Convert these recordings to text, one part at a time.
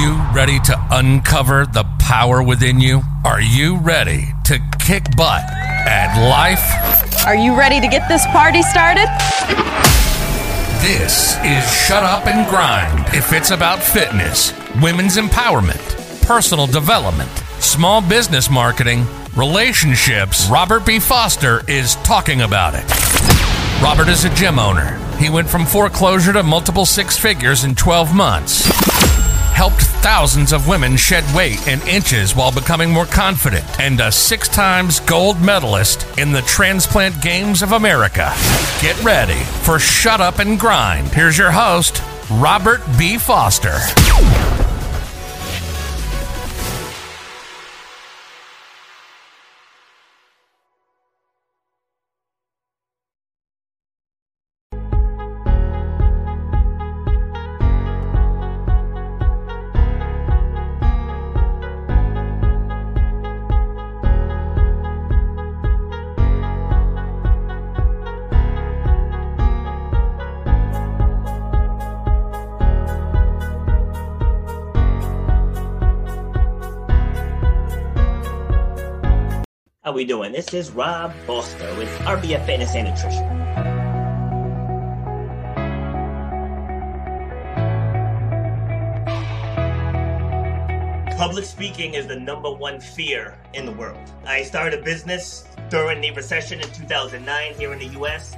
you ready to uncover the power within you? Are you ready to kick butt at life? Are you ready to get this party started? This is Shut Up and Grind. If it's about fitness, women's empowerment, personal development, small business marketing, relationships, Robert B. Foster is talking about it. Robert is a gym owner. He went from foreclosure to multiple six figures in 12 months. Helped thousands of women shed weight in inches while becoming more confident, and a six times gold medalist in the Transplant Games of America. Get ready for Shut Up and Grind. Here's your host, Robert B. Foster. Doing? This is Rob Foster with RBF Fitness and Nutrition. Public speaking is the number one fear in the world. I started a business during the recession in 2009 here in the US.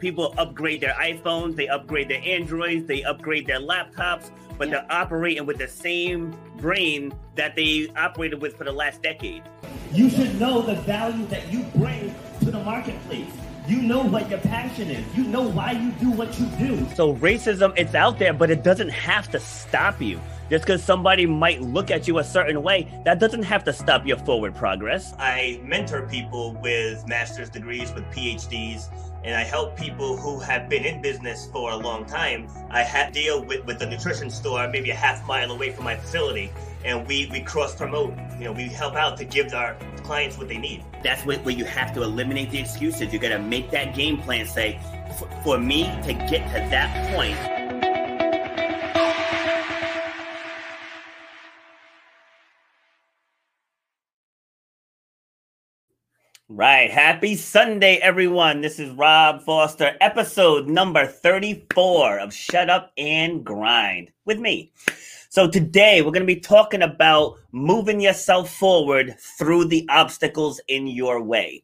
People upgrade their iPhones, they upgrade their Androids, they upgrade their laptops, but they're operating with the same brain that they operated with for the last decade. You should know the value that you bring to the marketplace. You know what your passion is. You know why you do what you do. So racism, it's out there, but it doesn't have to stop you. Just because somebody might look at you a certain way, that doesn't have to stop your forward progress. I mentor people with master's degrees, with PhDs, and I help people who have been in business for a long time. I have deal with, with the nutrition store maybe a half mile away from my facility, and we, we cross promote. You know, we help out to give our clients what they need. That's where, where you have to eliminate the excuses. You got to make that game plan say, for, for me to get to that point, Right. Happy Sunday, everyone. This is Rob Foster, episode number 34 of Shut Up and Grind with me. So, today we're going to be talking about moving yourself forward through the obstacles in your way.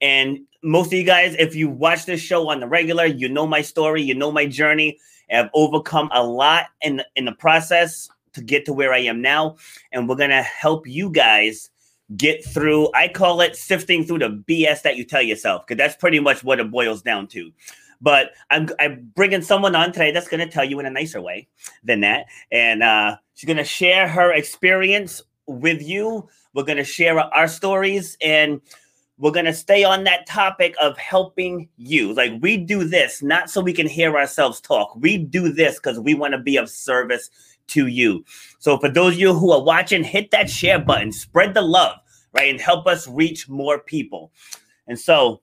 And most of you guys, if you watch this show on the regular, you know my story, you know my journey. I've overcome a lot in, in the process to get to where I am now. And we're going to help you guys get through. I call it sifting through the BS that you tell yourself, because that's pretty much what it boils down to. But I'm, I'm bringing someone on today that's going to tell you in a nicer way than that. And uh, she's going to share her experience with you. We're going to share our stories and we're going to stay on that topic of helping you. Like we do this not so we can hear ourselves talk. We do this because we want to be of service to you. So for those of you who are watching, hit that share button, spread the love right? And help us reach more people. And so,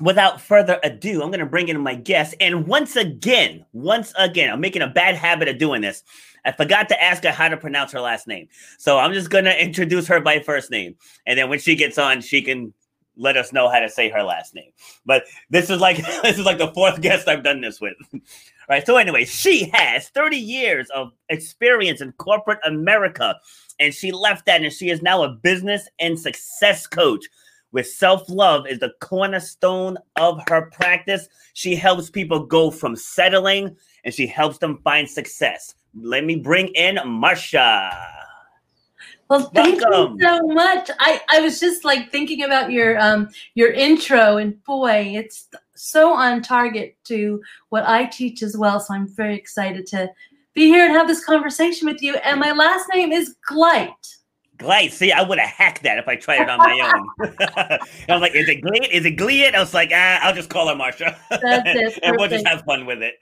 without further ado, I'm going to bring in my guest. And once again, once again, I'm making a bad habit of doing this. I forgot to ask her how to pronounce her last name. So I'm just going to introduce her by first name. And then when she gets on, she can let us know how to say her last name. But this is like this is like the fourth guest I've done this with. right. So anyway, she has 30 years of experience in corporate America and she left that and she is now a business and success coach with self-love is the cornerstone of her practice she helps people go from settling and she helps them find success let me bring in marsha well, thank Welcome. you so much. I, I was just like thinking about your um your intro, and boy, it's so on target to what I teach as well. So I'm very excited to be here and have this conversation with you. And my last name is Gleit. Glide. See, I would have hacked that if I tried it on my own. I was like, is it Glade? Is it Gliet? I was like, ah, I'll just call her Marsha. That's it, and we'll just have fun with it.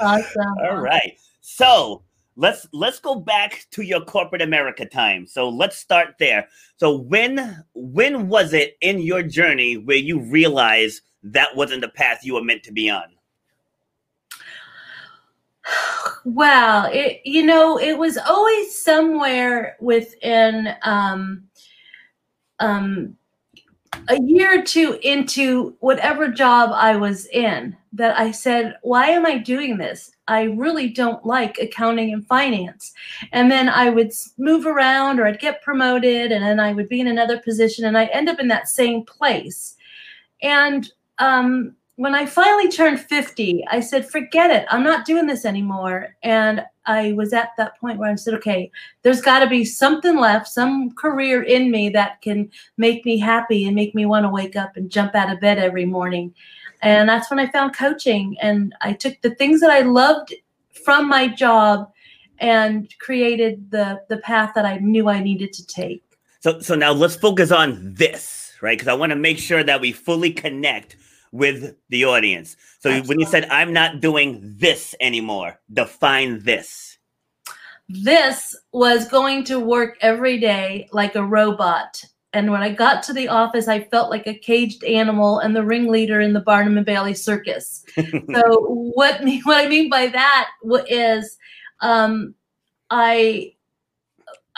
awesome. All right. So, let's let's go back to your corporate America time. So let's start there. So when when was it in your journey where you realized that wasn't the path you were meant to be on? Well, it you know, it was always somewhere within um um a year or two into whatever job I was in that I said, why am I doing this? I really don't like accounting and finance. And then I would move around or I'd get promoted and then I would be in another position and I end up in that same place. And um, when I finally turned 50, I said, forget it. I'm not doing this anymore. And I was at that point where I said, okay, there's got to be something left, some career in me that can make me happy and make me want to wake up and jump out of bed every morning. And that's when I found coaching. And I took the things that I loved from my job and created the, the path that I knew I needed to take. So, so now let's focus on this, right? Because I want to make sure that we fully connect with the audience. So Absolutely. when you said I'm not doing this anymore, define this. This was going to work every day like a robot. And when I got to the office, I felt like a caged animal and the ringleader in the Barnum and Bailey circus. so what what I mean by that is um, I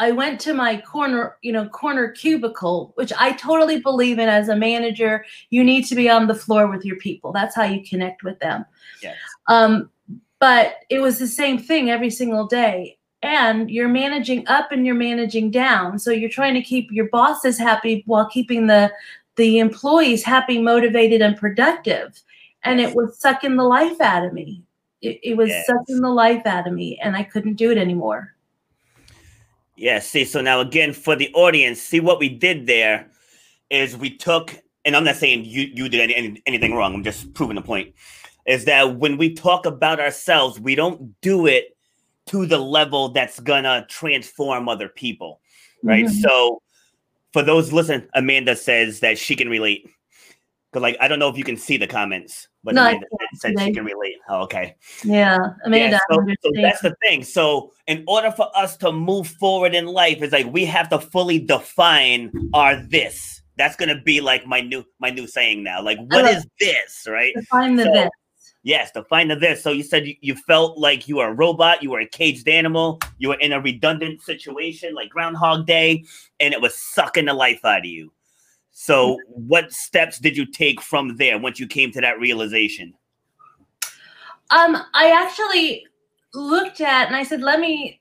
I went to my corner, you know, corner cubicle, which I totally believe in as a manager. You need to be on the floor with your people. That's how you connect with them. Yes. Um, but it was the same thing every single day. And you're managing up and you're managing down. So you're trying to keep your bosses happy while keeping the the employees happy, motivated, and productive. And it was sucking the life out of me. It, it was yes. sucking the life out of me, and I couldn't do it anymore. Yeah, see, so now again for the audience, see what we did there is we took, and I'm not saying you you did any, any, anything wrong. I'm just proving the point. Is that when we talk about ourselves, we don't do it to the level that's gonna transform other people, right? Mm-hmm. So for those listen, Amanda says that she can relate. Cause like I don't know if you can see the comments, but no, Amanda said she can relate. Oh, okay. Yeah, Amanda. Yeah, so, so that's the thing. So in order for us to move forward in life, is like we have to fully define our this. That's gonna be like my new my new saying now. Like what is this, right? Define the so, this. Yes, define the this. So you said you, you felt like you were a robot, you were a caged animal, you were in a redundant situation like Groundhog Day, and it was sucking the life out of you. So, what steps did you take from there once you came to that realization? Um, I actually looked at and I said, "Let me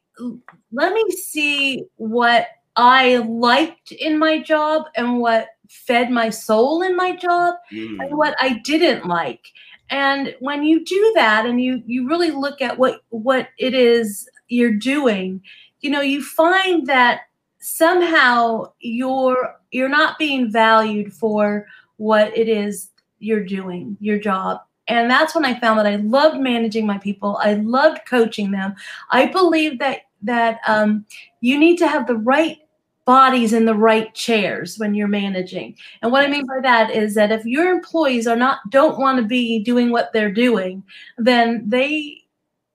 let me see what I liked in my job and what fed my soul in my job mm. and what I didn't like." And when you do that and you you really look at what what it is you're doing, you know, you find that somehow you're you're not being valued for what it is you're doing, your job. And that's when I found that I loved managing my people. I loved coaching them. I believe that that um, you need to have the right bodies in the right chairs when you're managing. And what I mean by that is that if your employees are not don't want to be doing what they're doing, then they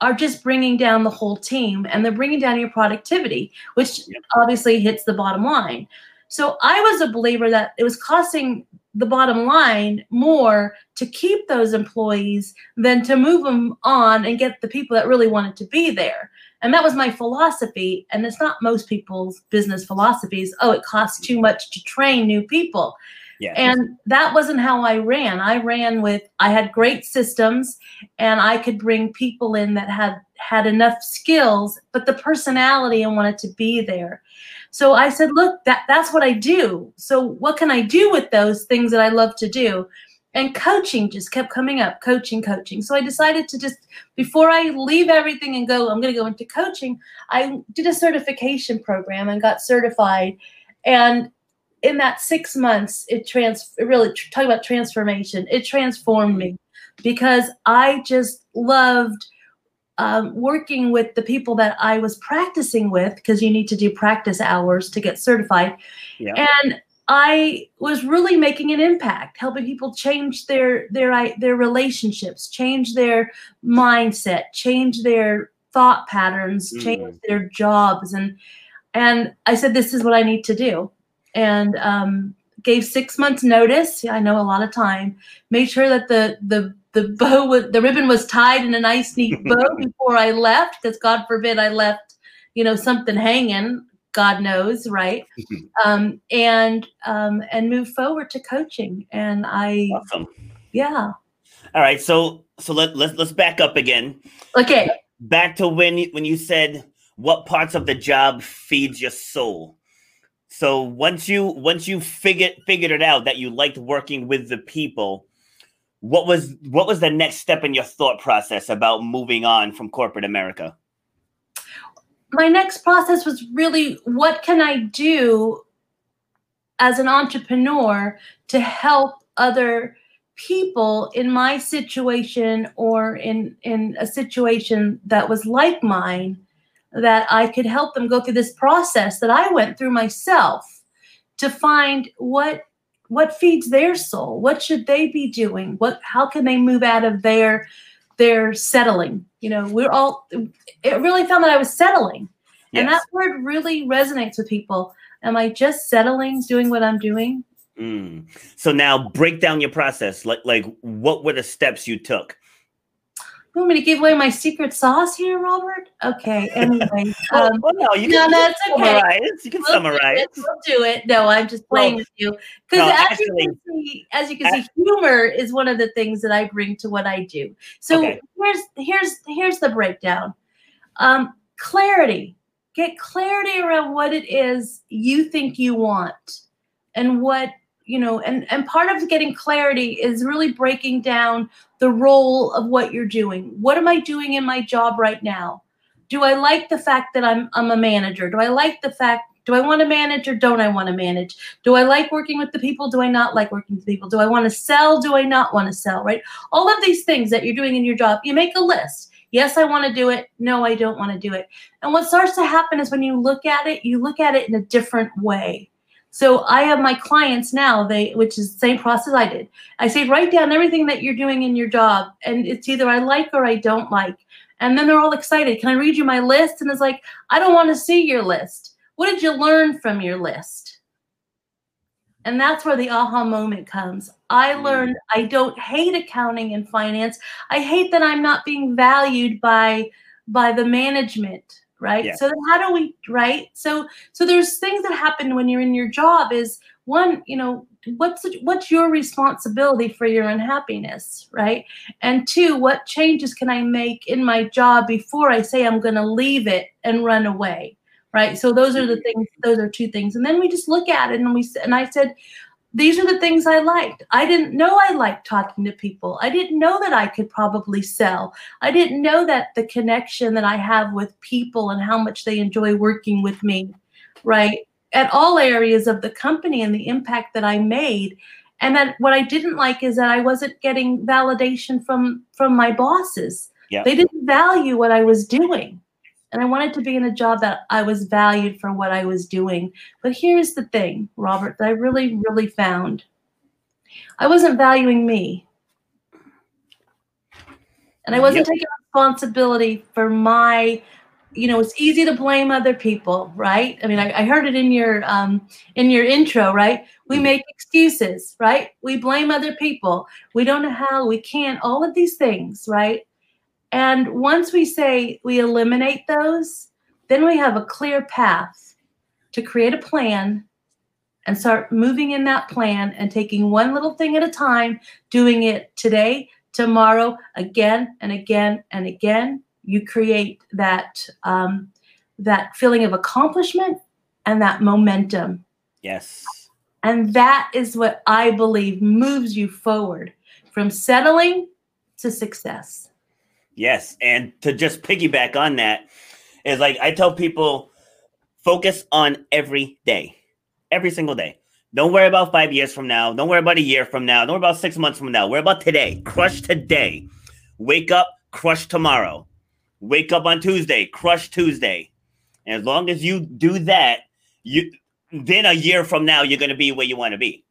are just bringing down the whole team and they're bringing down your productivity, which obviously hits the bottom line. So I was a believer that it was costing the bottom line more to keep those employees than to move them on and get the people that really wanted to be there. And that was my philosophy. And it's not most people's business philosophies. Oh, it costs too much to train new people. Yeah. And that wasn't how I ran. I ran with I had great systems and I could bring people in that had had enough skills, but the personality and wanted to be there. So I said, look, that that's what I do. So what can I do with those things that I love to do? And coaching just kept coming up, coaching, coaching. So I decided to just before I leave everything and go, I'm going to go into coaching. I did a certification program and got certified. And in that six months, it trans it really talk about transformation. It transformed me because I just loved um, working with the people that I was practicing with because you need to do practice hours to get certified. Yeah. And I was really making an impact, helping people change their their their relationships, change their mindset, change their thought patterns, change Mm. their jobs, and and I said, this is what I need to do, and um, gave six months notice. I know a lot of time. Made sure that the the the bow was the ribbon was tied in a nice neat bow before I left, because God forbid I left, you know, something hanging. God knows, right? um, and um, and move forward to coaching. And I, Awesome. yeah, All right, so so let let's let's back up again. okay. Back to when you, when you said what parts of the job feeds your soul. So once you once you figured figured it out that you liked working with the people, what was what was the next step in your thought process about moving on from corporate America? my next process was really what can I do as an entrepreneur to help other people in my situation or in in a situation that was like mine that I could help them go through this process that I went through myself to find what what feeds their soul what should they be doing what how can they move out of their their settling you know we're all it really found that I was settling and that word really resonates with people. Am I just settling, doing what I'm doing? Mm. So now break down your process. Like like what were the steps you took? You want me to give away my secret sauce here, Robert? Okay. Anyway, Well, um, well, no, you no, can that's okay. summarize. You can we'll do summarize. it. We'll do it. No, I'm just playing Well, with you because no, as actually- you can see, as you can see, humor is one of the things that I bring to what I do. So Okay. here's here's here's the breakdown. Um, clarity. Get clarity around what it is you think you want, and what you know. And and part of getting clarity is really breaking down the role of what you're doing. What am I doing in my job right now? Do I like the fact that I'm I'm a manager? Do I like the fact do I want to manage or don't I want to manage? Do I like working with the people? Do I not like working with people? Do I want to sell? Do I not want to sell? Right? All of these things that you're doing in your job, you make a list. Yes, I want to do it. No, I don't want to do it. And what starts to happen is when you look at it, you look at it in a different way. So I have my clients now, they which is the same process I did. I say write down everything that you're doing in your job, and it's either I like or I don't like. And then they're all excited. Can I read you my list? And it's like, I don't want to see your list. What did you learn from your list? And that's where the aha moment comes. I Mm. learned I don't hate accounting and finance. I hate that I'm not being valued by by the management, right? Yeah. So how do we right? So so there's things that happen when you're in your job is one, you know, what's what's your responsibility for your unhappiness, right? And two, what changes can I make in my job before I say I'm going to leave it and run away? Right? So those are the mm-hmm. things those are two things. And then we just look at it and we and I said these are the things I liked. I didn't know I liked talking to people. I didn't know that I could probably sell. I didn't know that the connection that I have with people and how much they enjoy working with me, right? At all areas of the company and the impact that I made. And that what I didn't like is that I wasn't getting validation from from my bosses. Yeah. They didn't value what I was doing. And I wanted to be in a job that I was valued for what I was doing. But here's the thing, Robert, that I really, really found. I wasn't valuing me. And I wasn't taking responsibility for my, you know, it's easy to blame other people, right? I mean, I, I heard it in your um in your intro, right? We make excuses, right? We blame other people. We don't know how, we can't, all of these things, right? And once we say we eliminate those, then we have a clear path to create a plan and start moving in that plan and taking one little thing at a time, doing it today, tomorrow, again and again and again. You create that um, that feeling of accomplishment and that momentum, Yes. and that is what I believe moves you forward from settling to success. Yes, and to just piggyback on that is like I tell people focus on every day. Every single day. Don't worry about 5 years from now, don't worry about a year from now, don't worry about 6 months from now. Worry about today. Crush today. Wake up, crush tomorrow. Wake up on Tuesday, crush Tuesday. And as long as you do that, you then a year from now you're going to be where you want to be.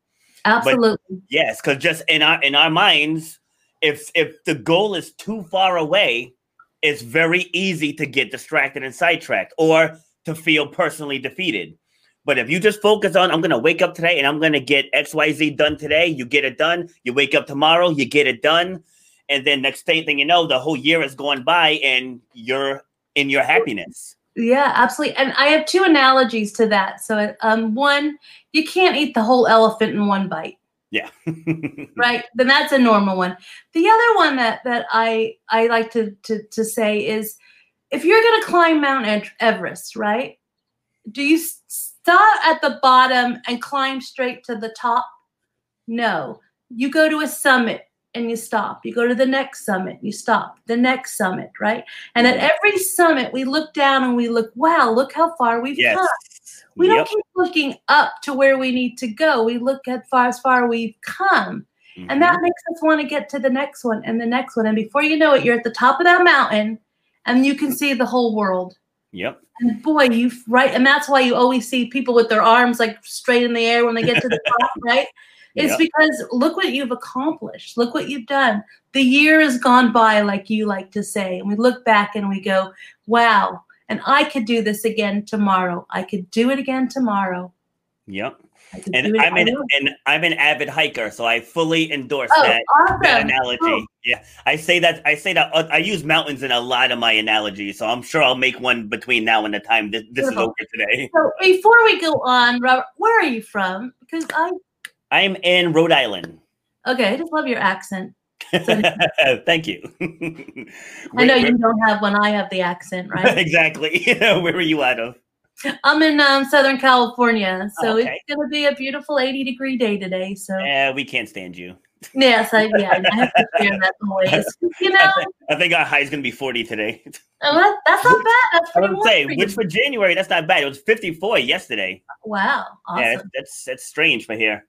Absolutely. Yes, because just in our in our minds, if if the goal is too far away, it's very easy to get distracted and sidetracked or to feel personally defeated. But if you just focus on, I'm going to wake up today and I'm going to get XYZ done today, you get it done. You wake up tomorrow, you get it done. And then next thing you know, the whole year has gone by and you're in your happiness. Yeah, absolutely. And I have two analogies to that. So, um, one, you can't eat the whole elephant in one bite. Yeah. right. Then that's a normal one. The other one that that I I like to to to say is, if you're going to climb Mount Everest, right? Do you start at the bottom and climb straight to the top? No. You go to a summit and you stop. You go to the next summit, you stop. The next summit, right? And at mm-hmm. every summit, we look down and we look, wow, look how far we've Yes. come. We Yep. don't keep looking up to where we need to go. We look at far as far we've come. And that mm-hmm. makes us want to get to the next one and the next one. And before you know it, you're at the top of that mountain and you can see the whole world. Yep. And boy, you've right, and that's why you always see people with their arms like straight in the air when they get to the top, right? It's Yep. because look what you've accomplished. Look what you've done. The year has gone by, like you like to say, and we look back and we go, "Wow!" And I could do this again tomorrow. I could do it again tomorrow. Yep. I And. I'm an and I'm an avid hiker, so I fully endorse oh, that. awesome. that analogy. Oh, Yeah, I say that. I say that. uh, I use mountains in a lot of my analogies, so I'm sure I'll make one between now and the time this, this is over today. So before we go on, Robert, where are you from? Because I I'm in Rhode Island. okay, I just love your accent. Thank you. I know Where- you don't have one. I have the accent, right? exactly. Where are you out of? I'm in um, Southern California, so Oh, okay. it's gonna be a beautiful 80 degree day today. So Eh, we can't stand you. yes, I yeah, I have to share that noise. You know, I think, I think our high is gonna be 40 today. oh, that, that's not bad. That's I pretty would say, for which you. for January, that's not bad. It was 54 yesterday. Wow, awesome. Yeah, that's, that's that's strange for here.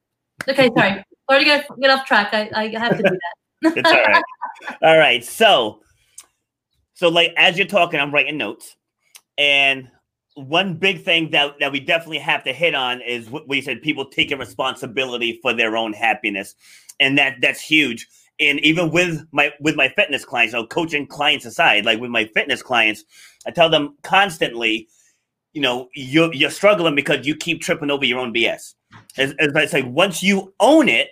Okay, sorry. Already get get off track. I, I have to do that. It's all right. all right. So, so like as you're talking, I'm writing notes, and one big thing that that we definitely have to hit on is what we said: people taking responsibility for their own happiness, and that that's huge. And even with my with my fitness clients, you know, coaching clients aside, like with my fitness clients, I tell them constantly, you know, you're you're struggling because you keep tripping over your own BS. As, as I say, once you own it,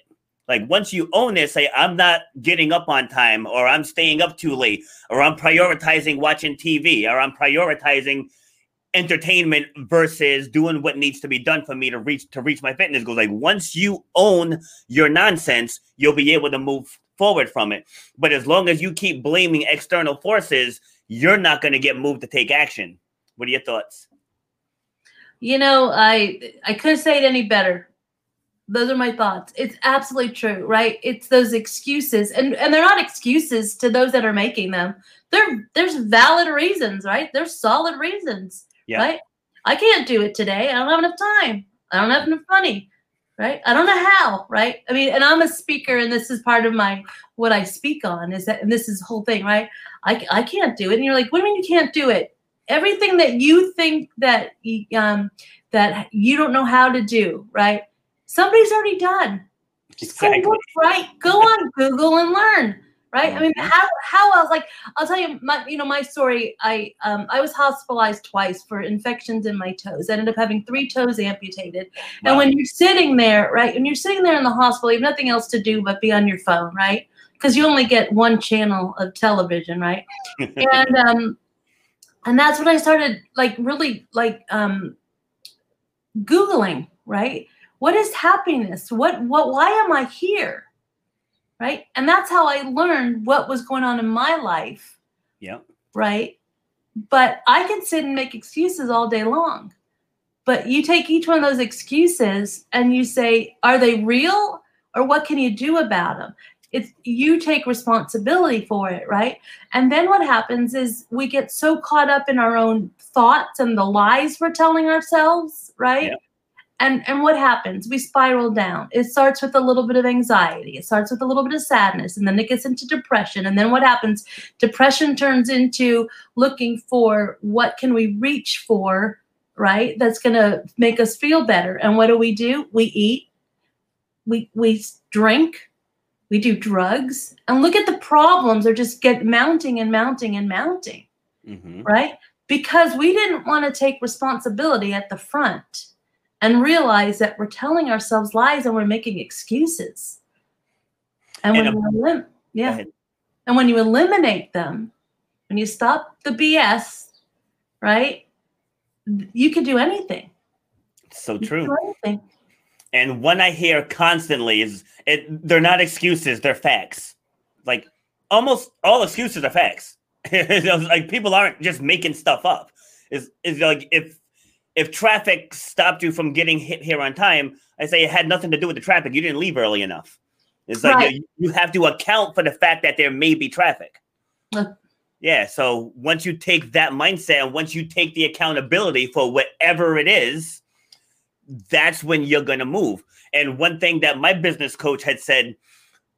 like once you own it, say I'm not getting up on time, or I'm staying up too late, or I'm prioritizing watching TV, or I'm prioritizing entertainment versus doing what needs to be done for me to reach to reach my fitness goals. Like once you own your nonsense, you'll be able to move forward from it. But as long as you keep blaming external forces, you're not going to get moved to take action. What are your thoughts? You know, I I couldn't say it any better. Those are my thoughts. It's absolutely true, right? It's those excuses, and and they're not excuses to those that are making them. There, there's valid reasons, right? There's solid reasons, Yeah. right? I can't do it today. I don't have enough time. I don't have enough money, right? I don't know how, right? I mean, and I'm a speaker, and this is part of my what I speak on is that, and this is the whole thing, right? I I can't do it, and you're like, what do you mean you can't do it? Everything that you think that um that you don't know how to do, right? Somebody's already done. Just go Exactly. look, right? Go on Google and learn, right? I mean, Mhm. how how else? Like, I'll tell you my you know my story. I um I was hospitalized twice for infections in my toes. I ended up having three toes amputated. And when you're sitting there, right? When you're sitting there in the hospital, you have nothing else to do but be on your phone, right? Because you only get one channel of television, right? and um and that's when I started like really like um googling, right? What is happiness? What what why am I here? Right? And that's how I learned what was going on in my life, yeah. right? But I can sit and make excuses all day long. But you take each one of those excuses and you say, are they real or what can you do about them? It's you take responsibility for it, right? And then what happens is we get so caught up in our own thoughts and the lies we're telling ourselves, right? Yeah. And and what happens? We spiral down. It starts with a little bit of anxiety. It starts with a little bit of sadness, and then it gets into depression. And then what happens? Depression turns into looking for what can we reach for, right? That's going to make us feel better. And what do we do? We eat, we we drink, we do drugs, and look at the problems are just get mounting and mounting and mounting, Mhm. right? Because we didn't want to take responsibility at the front and realize that we're telling ourselves lies and we're making excuses. And when And, you elim- yeah, and when you eliminate them, when you stop the BS, right? You can do anything. So true. anything. And one I hear constantly is it they're not excuses, they're facts. Like almost all excuses are facts. like people aren't just making stuff up. Is is like if if traffic stopped you from getting hit here on time, I say it had nothing to do with the traffic. You didn't leave early enough. It's like Right. you, you have to account for the fact that there may be traffic. Uh. Yeah. So once you take that mindset and once you take the accountability for whatever it is, that's when you're going to move. And one thing that my business coach had said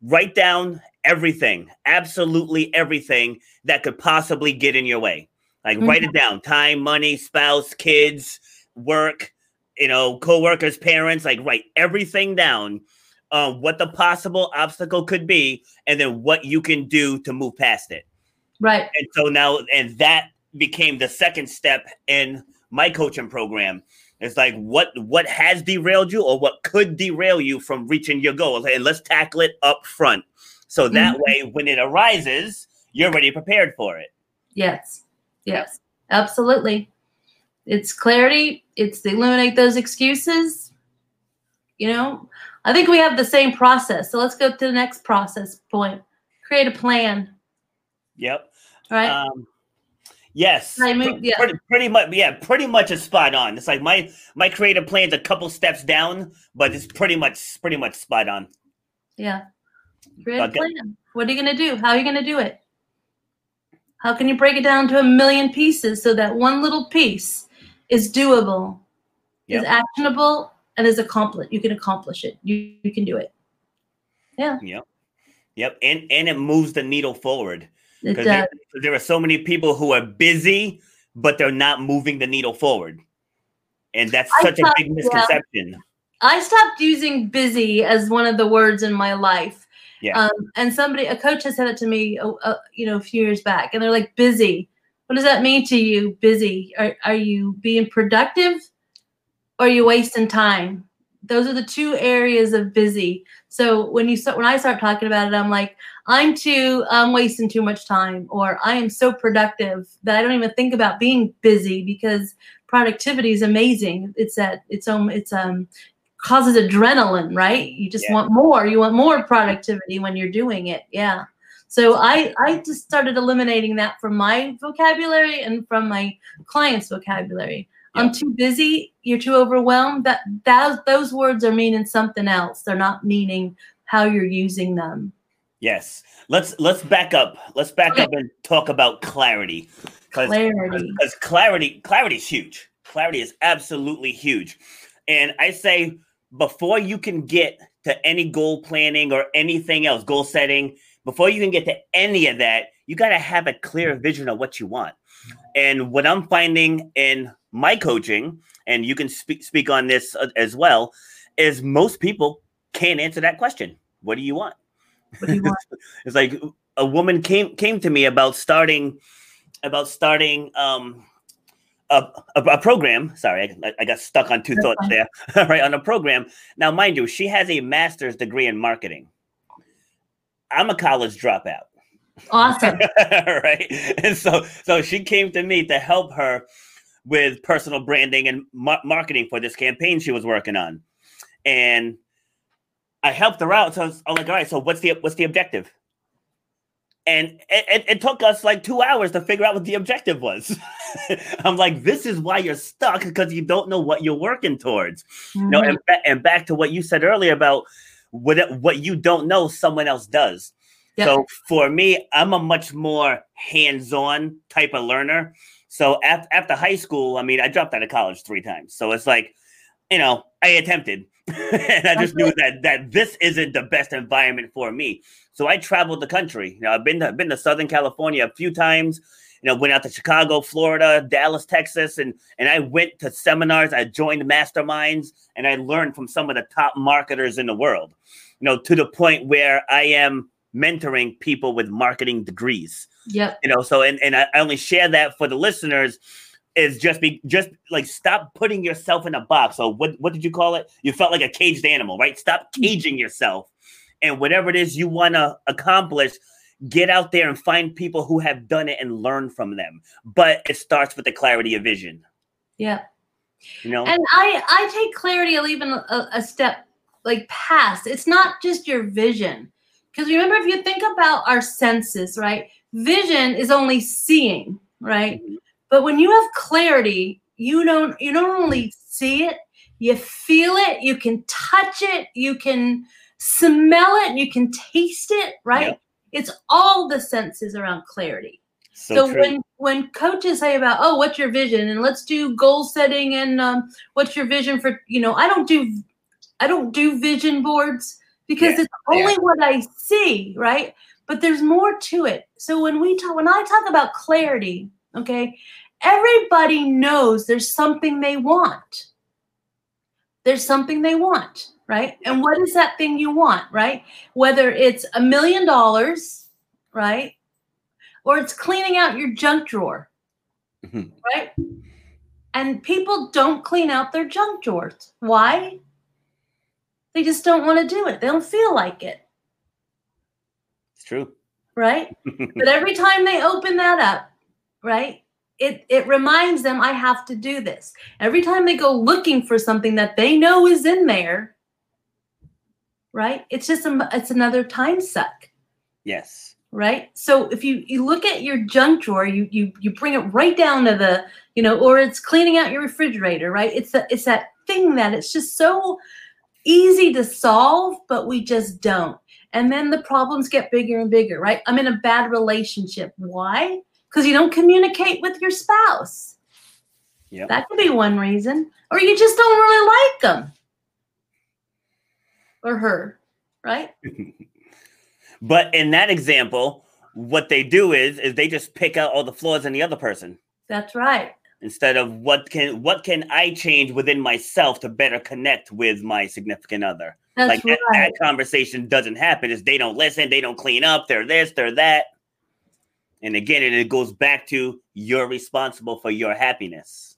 write down everything, absolutely everything that could possibly get in your way. Like write it down time, money, spouse, kids, work, you know, coworkers, parents, like write everything down. Uh, what the possible obstacle could be, and then what you can do to move past it. Right. And so now, and that became the second step in my coaching program. It's like what what has derailed you, or what could derail you from reaching your goal, and let's tackle it up front. So that Mhm. way, when it arises, you're already prepared for it. Yes. Yes. Absolutely. It's clarity. It's to eliminate those excuses. You know, I think we have the same process. So let's go to the next process point. Create a plan. Yep. Right. Um, yes. I mean, yeah. Pretty, pretty much. Yeah. Pretty much is spot on. It's like my my creative plan's a couple steps down, but it's pretty much pretty much spot on. yeah. Create a plan. What are you going to do? How are you going to do it? How can you break it down to a million pieces so that one little piece is doable, is actionable, and is accomplished? You can accomplish it. You, you can do it. Yeah, Yep. Yep. And and it moves the needle forward. because there, there are so many people who are busy but they're not moving the needle forward and that's such a big yeah. misconception I stopped using busy as one of the words in my life. Yeah. Um, and somebody, a coach has said it to me, uh, uh, you know, a few years back, and they're like, busy. What does that mean to you? Busy? Are, are you being productive or are you wasting time? Those are the two areas of busy. So when you start, when I start talking about it, I'm like, I'm too, I'm wasting too much time, or I am so productive that I don't even think about being busy because productivity is amazing. It's that it's um it's um causes adrenaline, right? You just Yeah. want more. You want more productivity when you're doing it. Yeah. So I I just started eliminating that from my vocabulary and from my clients' vocabulary. I'm too busy. You're too overwhelmed. That those those words are meaning something else. They're not meaning how you're using them. yes let's let's back up let's back Okay. up and talk about clarity because Clarity. because clarity clarity is huge clarity is absolutely huge and i say before you can get to any goal planning or anything else goal setting before you can get to any of that you got to have a clear vision of what you want. And what i'm finding in my coaching and you can speak speak on this uh, as well is most people can't answer that question. What do you want? What do you want? it's like a woman came came to me about starting about starting um a, a, a program sorry I, I got stuck on two thoughts there right on a program. Now mind you she has a master's degree in marketing. I'm a college dropout. Awesome. right? And so so she came to me to help her with personal branding and mar- marketing for this campaign she was working on. And i helped her out so I was, I'm like all right so what's the what's the objective and it, it, took us like two hours to figure out what the objective was. I'm like this is why you're stuck because you don't know what you're working towards. No Mhm. and, ba- and back to what you said earlier about what what you don't know someone else does. Yeah. so for me i'm a much more hands-on type of learner. So after, after high school i mean i dropped out of college three times. So it's like you know i attempted and i just knew that that this isn't the best environment for me. So i traveled the country. You know i've been to, been to southern california a few times. You know went out to chicago florida dallas texas and and i went to seminars. I joined masterminds and i learned from some of the top marketers in the world you know, to the point where I am mentoring people with marketing degrees. Yeah. You know, so and, and I only share that for the listeners is just be just like stop putting yourself in a box. So what what did you call it? You felt like a caged animal, right? Stop Mm. caging yourself. And whatever it is you want to accomplish, get out there and find people who have done it and learn from them. But it starts with the clarity of vision. Yeah, You know? And I I take clarity a even a, a step like past. It's not just your vision. Because remember, if you think about our senses, right? Vision is only seeing, right? Mhm. But when you have clarity, you don't you don't only see it, you feel it, you can touch it, you can smell it, you can taste it, right? Yep. It's all the senses around clarity. so, So, when when coaches say about oh what's your vision? and let's do goal setting and um, what's your vision for you know I don't do I don't do vision boards because Yeah, it's only what I see right? But there's more to it. So when we talk when I talk about clarity okay everybody knows there's something they want there's something they want right and what is that thing you want right whether it's a million dollars right or it's cleaning out your junk drawer, Mhm. right? And people don't clean out their junk drawers. Why? They just don't want to do it. They don't feel like it, it's true. right? but every time they open that up, right? It it reminds them I have to do this. Every time they go looking for something that they know is in there, right? It's just a, it's another time suck. yes. right so if you you look at your junk drawer you you you bring it right down to the you know or it's cleaning out your refrigerator right it's that it's that thing that it's just so easy to solve but we just don't and then the problems get bigger and bigger right i'm in a bad relationship why because you don't communicate with your spouse. Yep. that could be one reason. Or you just don't really like them or her right? But in that example, what they do is is they just pick out all the flaws in the other person. That's right. Instead of what can what can I change within myself to better connect with my significant other. that's like that, right. that conversation doesn't happen. Is they don't listen, they don't clean up, they're this, they're that. And again, it, goes back to you're responsible for your happiness.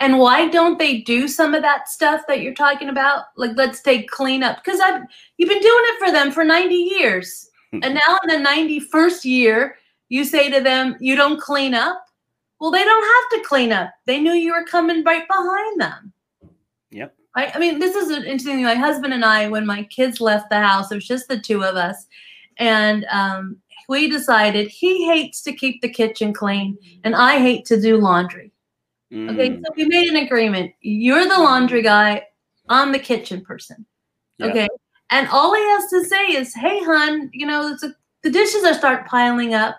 And why don't they do some of that stuff that you're talking about? Like, let's take cleanup because I've you've been doing it for them for 90 years, and now in the 91st year, you say to them, "You don't clean up." Well, they don't have to clean up. They knew you were coming right behind them. Yep. I, I mean, this is an interesting thing. My husband and I, when my kids left the house, it was just the two of us, and um, we decided he hates to keep the kitchen clean, and I hate to do laundry. Okay, Mm, so we made an agreement. You're the laundry guy. I'm the kitchen person. Yeah. Okay, and all he has to say is, "Hey, hun, you know it's a, the dishes are start piling up,"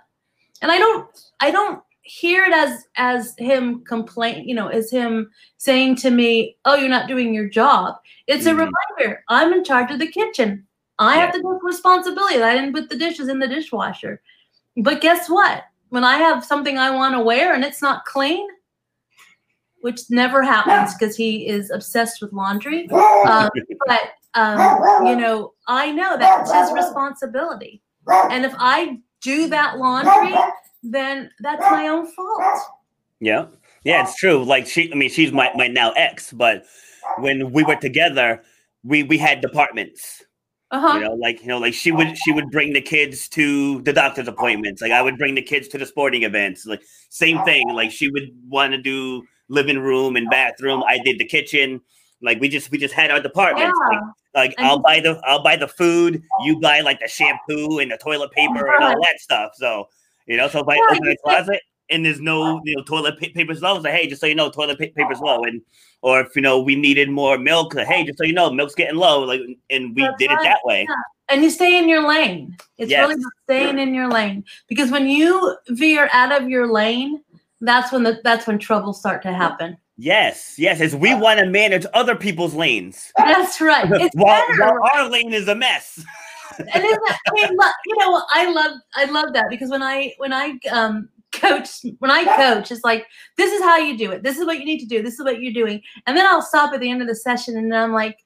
and I don't, I don't hear it as as him complain. You know, as him saying to me, "Oh, you're not doing your job." It's a Mhm. reminder. I'm in charge of the kitchen. I have to take responsibility. that I didn't put the dishes in the dishwasher. But guess what? When I have something I want to wear and it's not clean, which never happens because he is obsessed with laundry. Um, but um, you know, I know that's his responsibility, and if I do that laundry, then that's my own fault. Yeah. Yeah, it's true. Like she I mean, she's my, my now ex, but when we were together, we we had departments. Uh huh. You know, like you know, like she would she would bring the kids to the doctor's appointments. Like I would bring the kids to the sporting events. Like same thing. Like she would want to do living room and bathroom. I did the kitchen. Like we just we just had our departments. Like, like And- I'll buy the I'll buy the food. You buy like the shampoo and the toilet paper and all that stuff. So you know, so if I Yeah, open the closet and there's no you know toilet pa- paper's low, it's like hey, just so you know, toilet pa- paper's low. And or if you know we needed more milk, like, hey, just so you know, milk's getting low. Like and we That's did it that way. yeah. and you stay in your lane. It's really Yes. about staying in your lane because when you veer out of your lane, that's when the that's when troubles start to happen. Yes, yes, as we want to manage other people's lanes That's right. While, while our lane is a mess. and I mean, you know, I love I love that because when I when I um coach when I coach, it's like this is how you do it. This is what you need to do. This is what you're doing, and then I'll stop at the end of the session and then I'm like,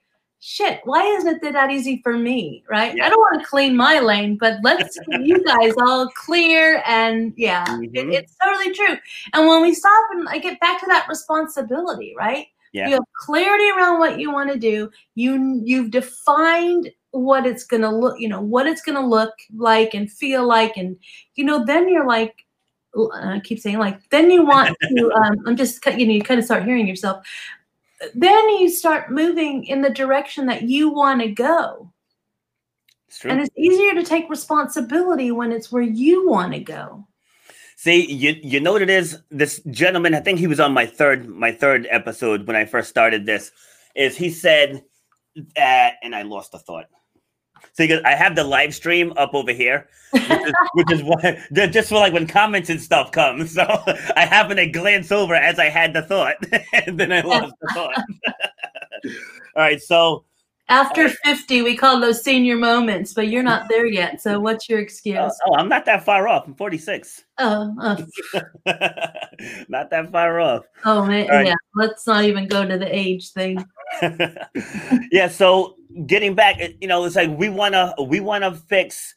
shit, why isn't it that easy for me? Right? Yeah. I don't want to clean my lane, but let's get you guys all clear. And yeah, it- Mhm. it's totally true. And when we stop and I get back to that responsibility, right? Yeah. You have clarity around what you want to do. You you've defined what it's gonna look, you know, what it's gonna look like and feel like, and you know, then you're like, I keep saying like, then you want to. Um, I'm just you know, you kind of start hearing yourself. Then you start moving in the direction that you want to go, It's true. and it's easier to take responsibility when it's where you want to go. See, you you know what it is? This gentleman, I think he was on my third my third episode when I first started this. Is he said, uh, and I lost the thought. So because I have the live stream up over here, which is, which is just for like when comments and stuff come. So I happen to glance over as I had the thought, and then I lost the thought. All right, so After 50, we call those senior moments, but you're not there yet. So what's your excuse? oh, oh, I'm not that far off. I'm 46. Oh, oh, not that far off. oh man, right. yeah. Let's not even go to the age thing. yeah so getting back you know it's like we want to we want to fix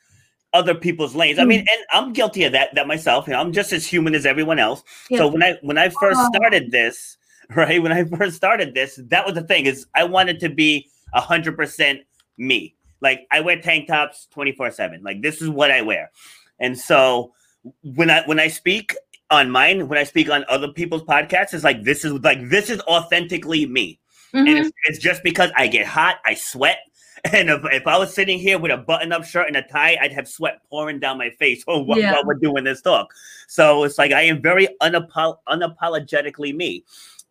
other people's lanes. I mean Mm. and i'm guilty of that that myself you know i'm just as human as everyone else. Yeah. so when i when i first started this right when i first started this that was the thing is i wanted to be 100% me. Like i wear tank tops 24 7 like this is what i wear. And so when i when i speak on mine when i speak on other people's podcasts it's like this is like this is authentically me and Mhm. it's, it's just because I get hot, I sweat. And if, if I was sitting here with a button up shirt and a tie, I'd have sweat pouring down my face oh, while, Yeah. while we're doing this talk. So it's like I am very unapo- unapologetically me.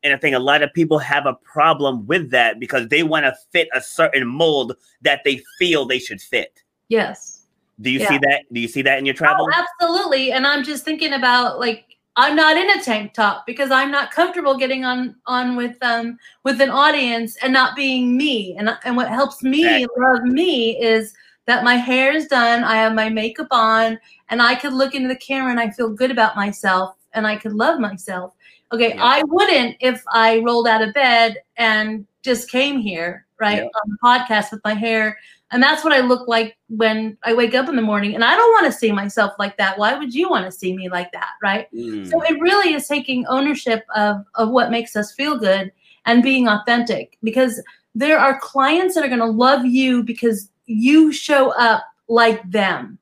And I think a lot of people have a problem with that because they want to fit a certain mold that they feel they should fit. Yes. Do you Yeah. see that? Do you see that in your travel? Oh, absolutely. And I'm just thinking about like I'm not in a tank top because I'm not comfortable getting on on with um with an audience and not being me. And and what helps me Exactly. love me is that my hair is done, I have my makeup on, and I could look into the camera and I feel good about myself and I could love myself. Okay, Yeah. I wouldn't if I rolled out of bed and just came here, right, Yeah. on the podcast with my hair and that's what I look like when I wake up in the morning. And I don't want to see myself like that. Why would you want to see me like that? Right. Mm, So it really is taking ownership of, of what makes us feel good and being authentic because there are clients that are going to love you because you show up like them.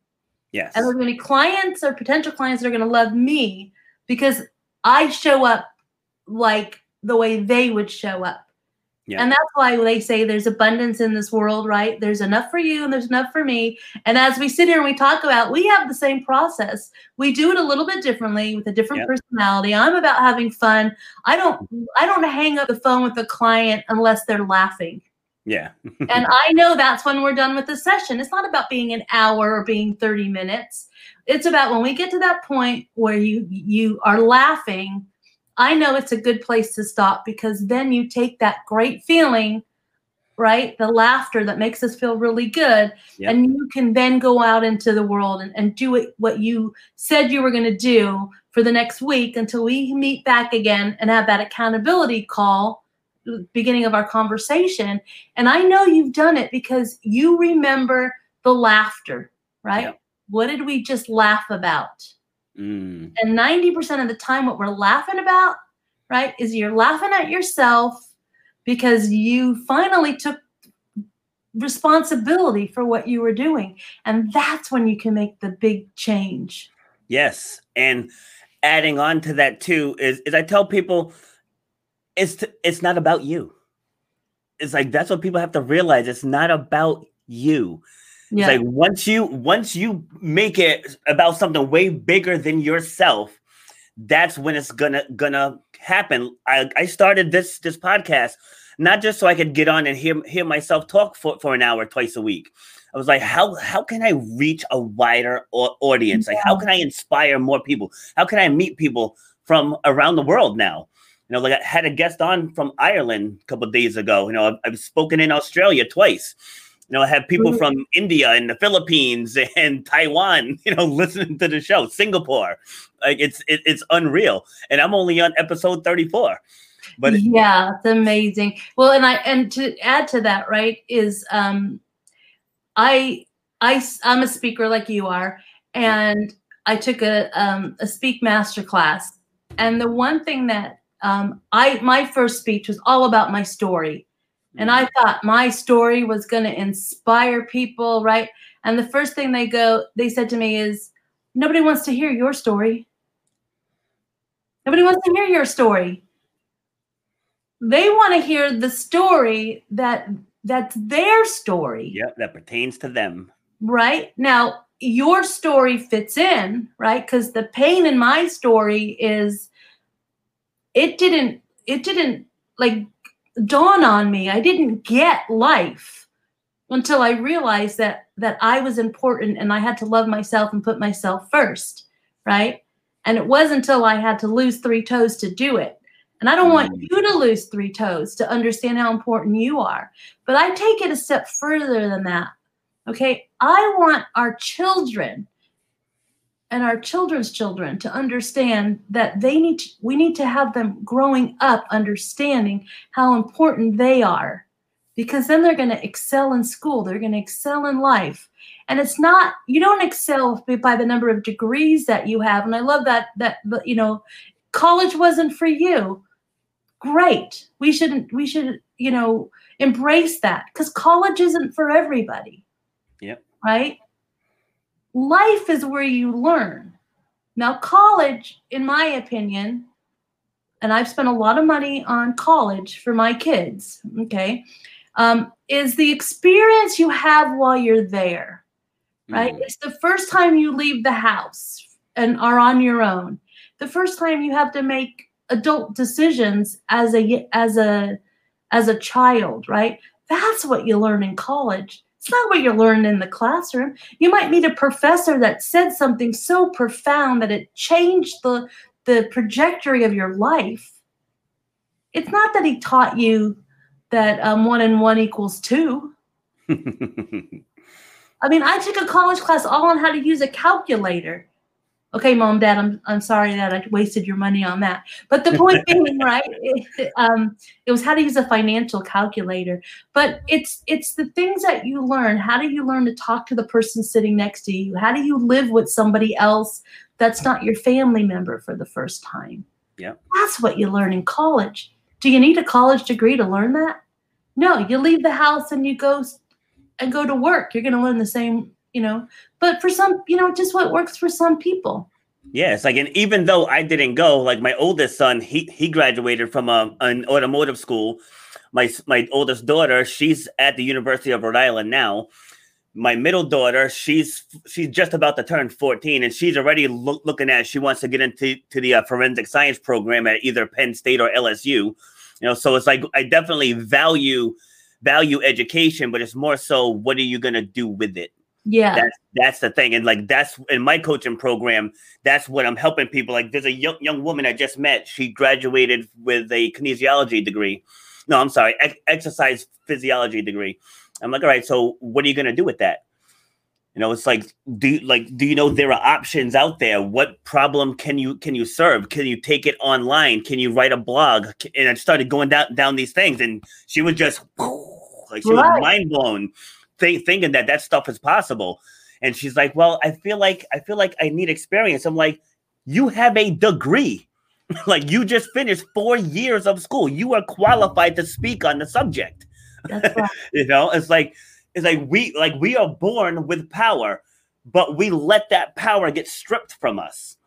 yes. And there's going to be clients or potential clients that are going to love me because I show up like the way they would show up. Yeah. And that's why they say there's abundance in this world, right? There's enough for you and there's enough for me. And as we sit here and we talk about, we have the same process. We do it a little bit differently with a different Yep. personality. I'm about having fun. I don't I don't hang up the phone with a client unless they're laughing yeah. and I know that's when we're done with the session. It's not about being an hour or being 30 minutes. It's about when we get to that point where you you are laughing, I know it's a good place to stop because then you take that great feeling, right? The laughter that makes us feel really good. Yep. And you can then go out into the world and, and do it what you said you were going to do for the next week until we meet back again and have that accountability call beginning of our conversation and I know you've done it because you remember the laughter, right? Yep. What did we just laugh about? Mm, And 90% of the time, what we're laughing about, right, is you're laughing at yourself because you finally took responsibility for what you were doing. And that's when you can make the big change. Yes, and adding on to that too is is I tell people it's t- it's not about you. It's like that's what people have to realize. It's not about you. Yeah. It's like once you once you make it about something way bigger than yourself, that's when it's gonna gonna happen. I, I started this this podcast not just so I could get on and hear hear myself talk for, for an hour twice a week. I was like, how how can I reach a wider au- audience? Like, how can I inspire more people? How can I meet people from around the world now? You know, like I had a guest on from Ireland a couple of days ago. You know, I've, I've spoken in Australia twice. You know, I have people Mhm. from India and the Philippines and Taiwan. You know, listening to the show. Singapore, like it's it, it's unreal. And I'm only on episode 34. But yeah, it's amazing. Well, and I and to add to that, right, is um I I I'm a speaker like you are, and I took a um a speak master class. And the one thing that um I my first speech was all about my story. And I thought my story was going to inspire people, right? And the first thing they go, they said to me is, nobody wants to hear your story. Nobody wants to hear your story. They want to hear the story that that's their story, yeah, that pertains to them. right? Now, your story fits in, right? Because the pain in my story is it didn't it didn't like dawn on me. I didn't get life until I realized that that I was important and I had to love myself and put myself first, right? And it wasn't until I had to lose three toes to do it. And I don't want Mm. you to lose three toes to understand how important you are. But I take it a step further than that. Okay. I want our children and our children's children to understand that they need to, we need to have them growing up understanding how important they are. Because then they're going to excel in school they're going to excel in life. And it's not you don't excel by the number of degrees that you have. And i love that that you know college wasn't for you. Great. We shouldn't we should you know embrace that because college isn't for everybody. Yep. right life is where you learn. Now college in my opinion and i've spent a lot of money on college for my kids okay um, is the experience you have while you're there right? Mhm. it's the first time you leave the house and are on your own. The first time you have to make adult decisions as a as a as a child right? That's what you learn in college it's not what you learn in the classroom. You might meet a professor that said something so profound that it changed the the trajectory of your life. It's not that he taught you that um, one and one equals two. I mean, I took a college class all on how to use a calculator. Okay, mom, dad, I'm I'm sorry that I wasted your money on that. But the point being, right? It, um, it was how to use a financial calculator. But it's it's the things that you learn. How do you learn to talk to the person sitting next to you? How do you live with somebody else that's not your family member for the first time? Yeah. That's what you learn in college. Do you need a college degree to learn that? No, you leave the house and you go and go to work. You're going to learn the same, you know. But for some, you know, just what works for some people. Yeah, like, and even though I didn't go, like my oldest son, he he graduated from a, an automotive school. My my oldest daughter, she's at the University of Rhode Island now. My middle daughter, she's she's just about to turn fourteen, and she's already loo- looking at. She wants to get into to the uh, forensic science program at either Penn State or LSU. You know, so it's like I definitely value value education, but it's more so what are you gonna do with it? Yeah. that's that's the thing and like that's in my coaching program that's what i'm helping people like there's a young, young woman i just met she graduated with a kinesiology degree. No i'm sorry ex- exercise physiology degree. I'm like all right so what are you going to do with that? You know it's like do you, like do you know there are options out there? What problem can you can you serve? Can you take it online? Can you write a blog? And i started going down down these things and she was just like she was mind blown think, thinking that that stuff is possible. And she's like well i feel like i feel like i need experience. I'm like you have a degree. Like you just finished four years of school. You are qualified to speak on the subject. That's right. you know it's like it's like we like we are born with power but we let that power get stripped from us.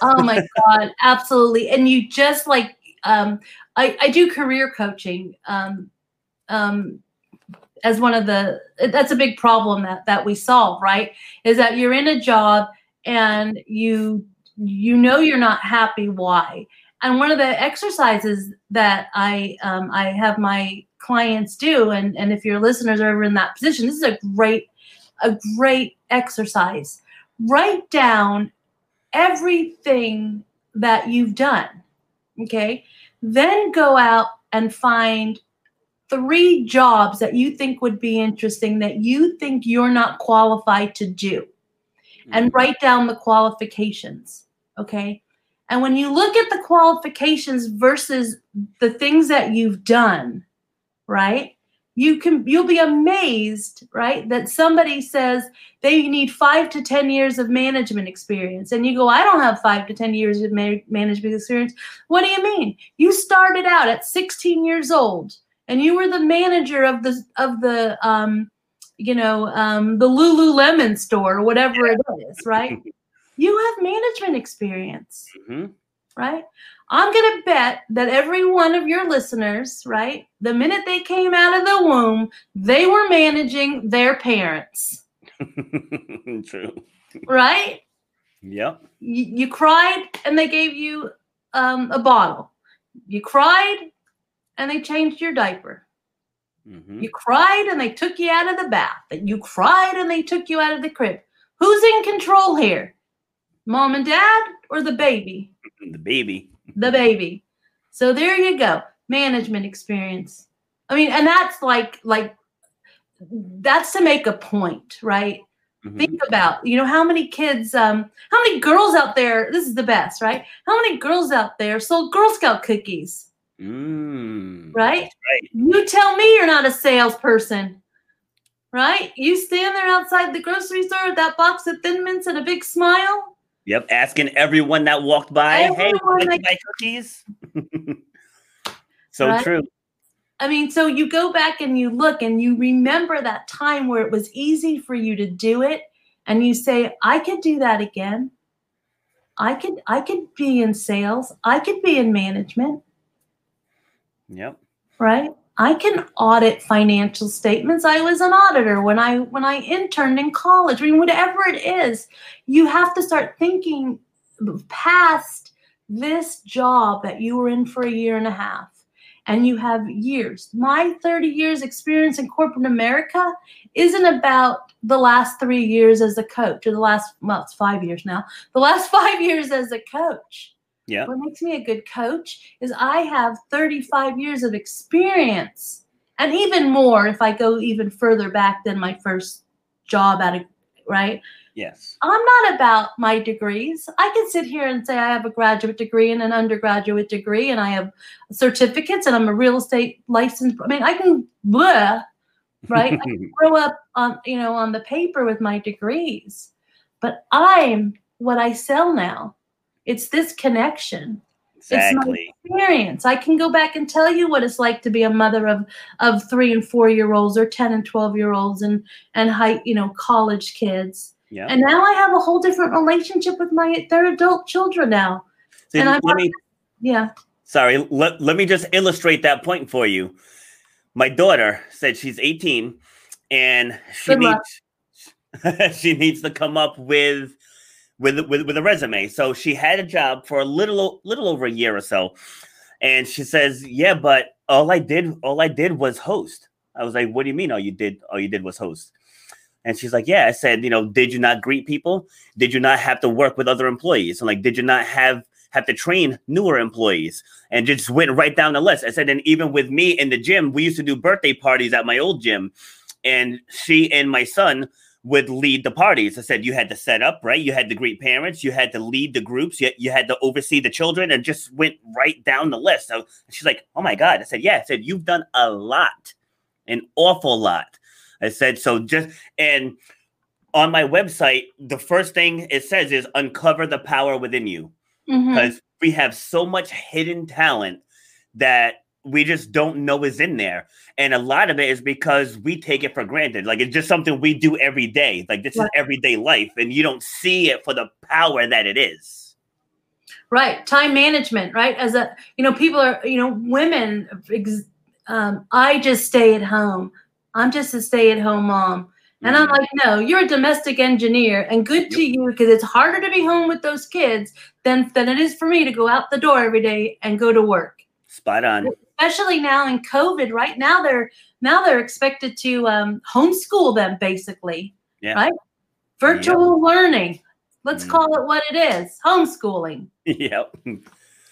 Oh my god absolutely. And you just like um i i do career coaching um um as one of the that's a big problem that that we solve right is that you're in a job and you you know you're not happy why and one of the exercises that i um, i have my clients do and and if your listeners are ever in that position this is a great a great exercise write down everything that you've done. Okay. Then go out and find three jobs that you think would be interesting that you think you're not qualified to do and mm-hmm. write down the qualifications. Okay. And when you look at the qualifications versus the things that you've done, right? You can you'll be amazed, right? That somebody says they need 5 to 10 years of management experience and you go, "I don't have 5 to 10 years of ma- management experience." What do you mean? You started out at 16 years old and you were the manager of the of the um you know, um, the Lululemon store or whatever it is, right? you have management experience, hmm right? I'm going to bet that every one of your listeners, right, the minute they came out of the womb, they were managing their parents, True. right? Yep. You, you cried and they gave you um, a bottle. You cried and they changed your diaper. hmm You cried and they took you out of the bath. And you cried and they took you out of the crib. Who's in control here? Mom and dad or the baby? The baby. The baby. So there you go. Management experience. I mean, and that's like like that's to make a point, right? Mhm. Think about, you know, how many kids, um, how many girls out there, this is the best, right? How many girls out there sold Girl Scout cookies, Mm. right? Right. You tell me you're not a salesperson, right? You stand there outside the grocery store with that box of Thin Mints and a big smile. Yep. Asking everyone that walked by, hey, Everyone would you buy cookies? so Right? true. I mean, so you go back and you look and you remember that time where it was easy for you to do it, and you say, "I could do that again. I could, I could be in sales. I could be in management, Yep. right? I can audit financial statements. I was an auditor when I when I interned in college. I mean, whatever it is, you have to start thinking past this job that you were in for a year and a half and you have years. My 30 years experience in corporate America isn't about the last 3 years as a coach or the last well, it's 5 years now. The last 5 years as a coach. Yep. What makes me a good coach is I have 35 years of experience and even more if I go even further back than my first job at a right? Yes. I'm not about my degrees. I can sit here and say I have a graduate degree and an undergraduate degree, and I have certificates, and I'm a real estate license. I mean, I can blah, right? I can grow up on you know on the paper with my degrees, but I'm what I sell now. It's this connection exactly. experience. I can go back and tell you what it's like to be a mother of of three and four year olds or ten and twelve year olds and and high you know college kids. Yeah. And now I have a whole different relationship with my their adult children now. So and I'm- let me Yeah. sorry, let, let me just illustrate that point for you. My daughter said she's 18 and she Good needs she needs to come up with with with with a resume. So she had a job for a little little over a year or so. And she says, "Yeah, but all I did all I did was host." I was like, "What do you mean all you did all you did was host?" And she's like, "Yeah." I said, "You know, did you not greet people? Did you not have to work with other employees? And like, did you not have have to train newer employees?" And just went right down the list. I said, "And even with me in the gym, we used to do birthday parties at my old gym, and she and my son would lead the parties. I said, you had to set up, right? You had to greet parents, you had to lead the groups, you, you had to oversee the children, and just went right down the list. So she's like, oh my God. I said, yeah. I said, you've done a lot, an awful lot. I said, so just, and on my website, the first thing it says is uncover the power within you Mhm. because we have so much hidden talent that we just don't know is in there. And a lot of it is because we take it for granted. Like it's just something we do every day. Like this is everyday life, and you don't see it for the power that it is. Right. Time management, right? As a, you know, people are, you know, women, um, I just stay at home. I'm just a stay at home mom. And I'm Mhm. like, no, you're a domestic engineer and good to you because it's harder to be home with those kids than, than it is for me to go out the door every day and go to work. spot on. Especially now in COVID, right now they're now they're expected to um, homeschool them basically, Yeah. right? Virtual learning. Let's Mhm. call it what it is, homeschooling, yep.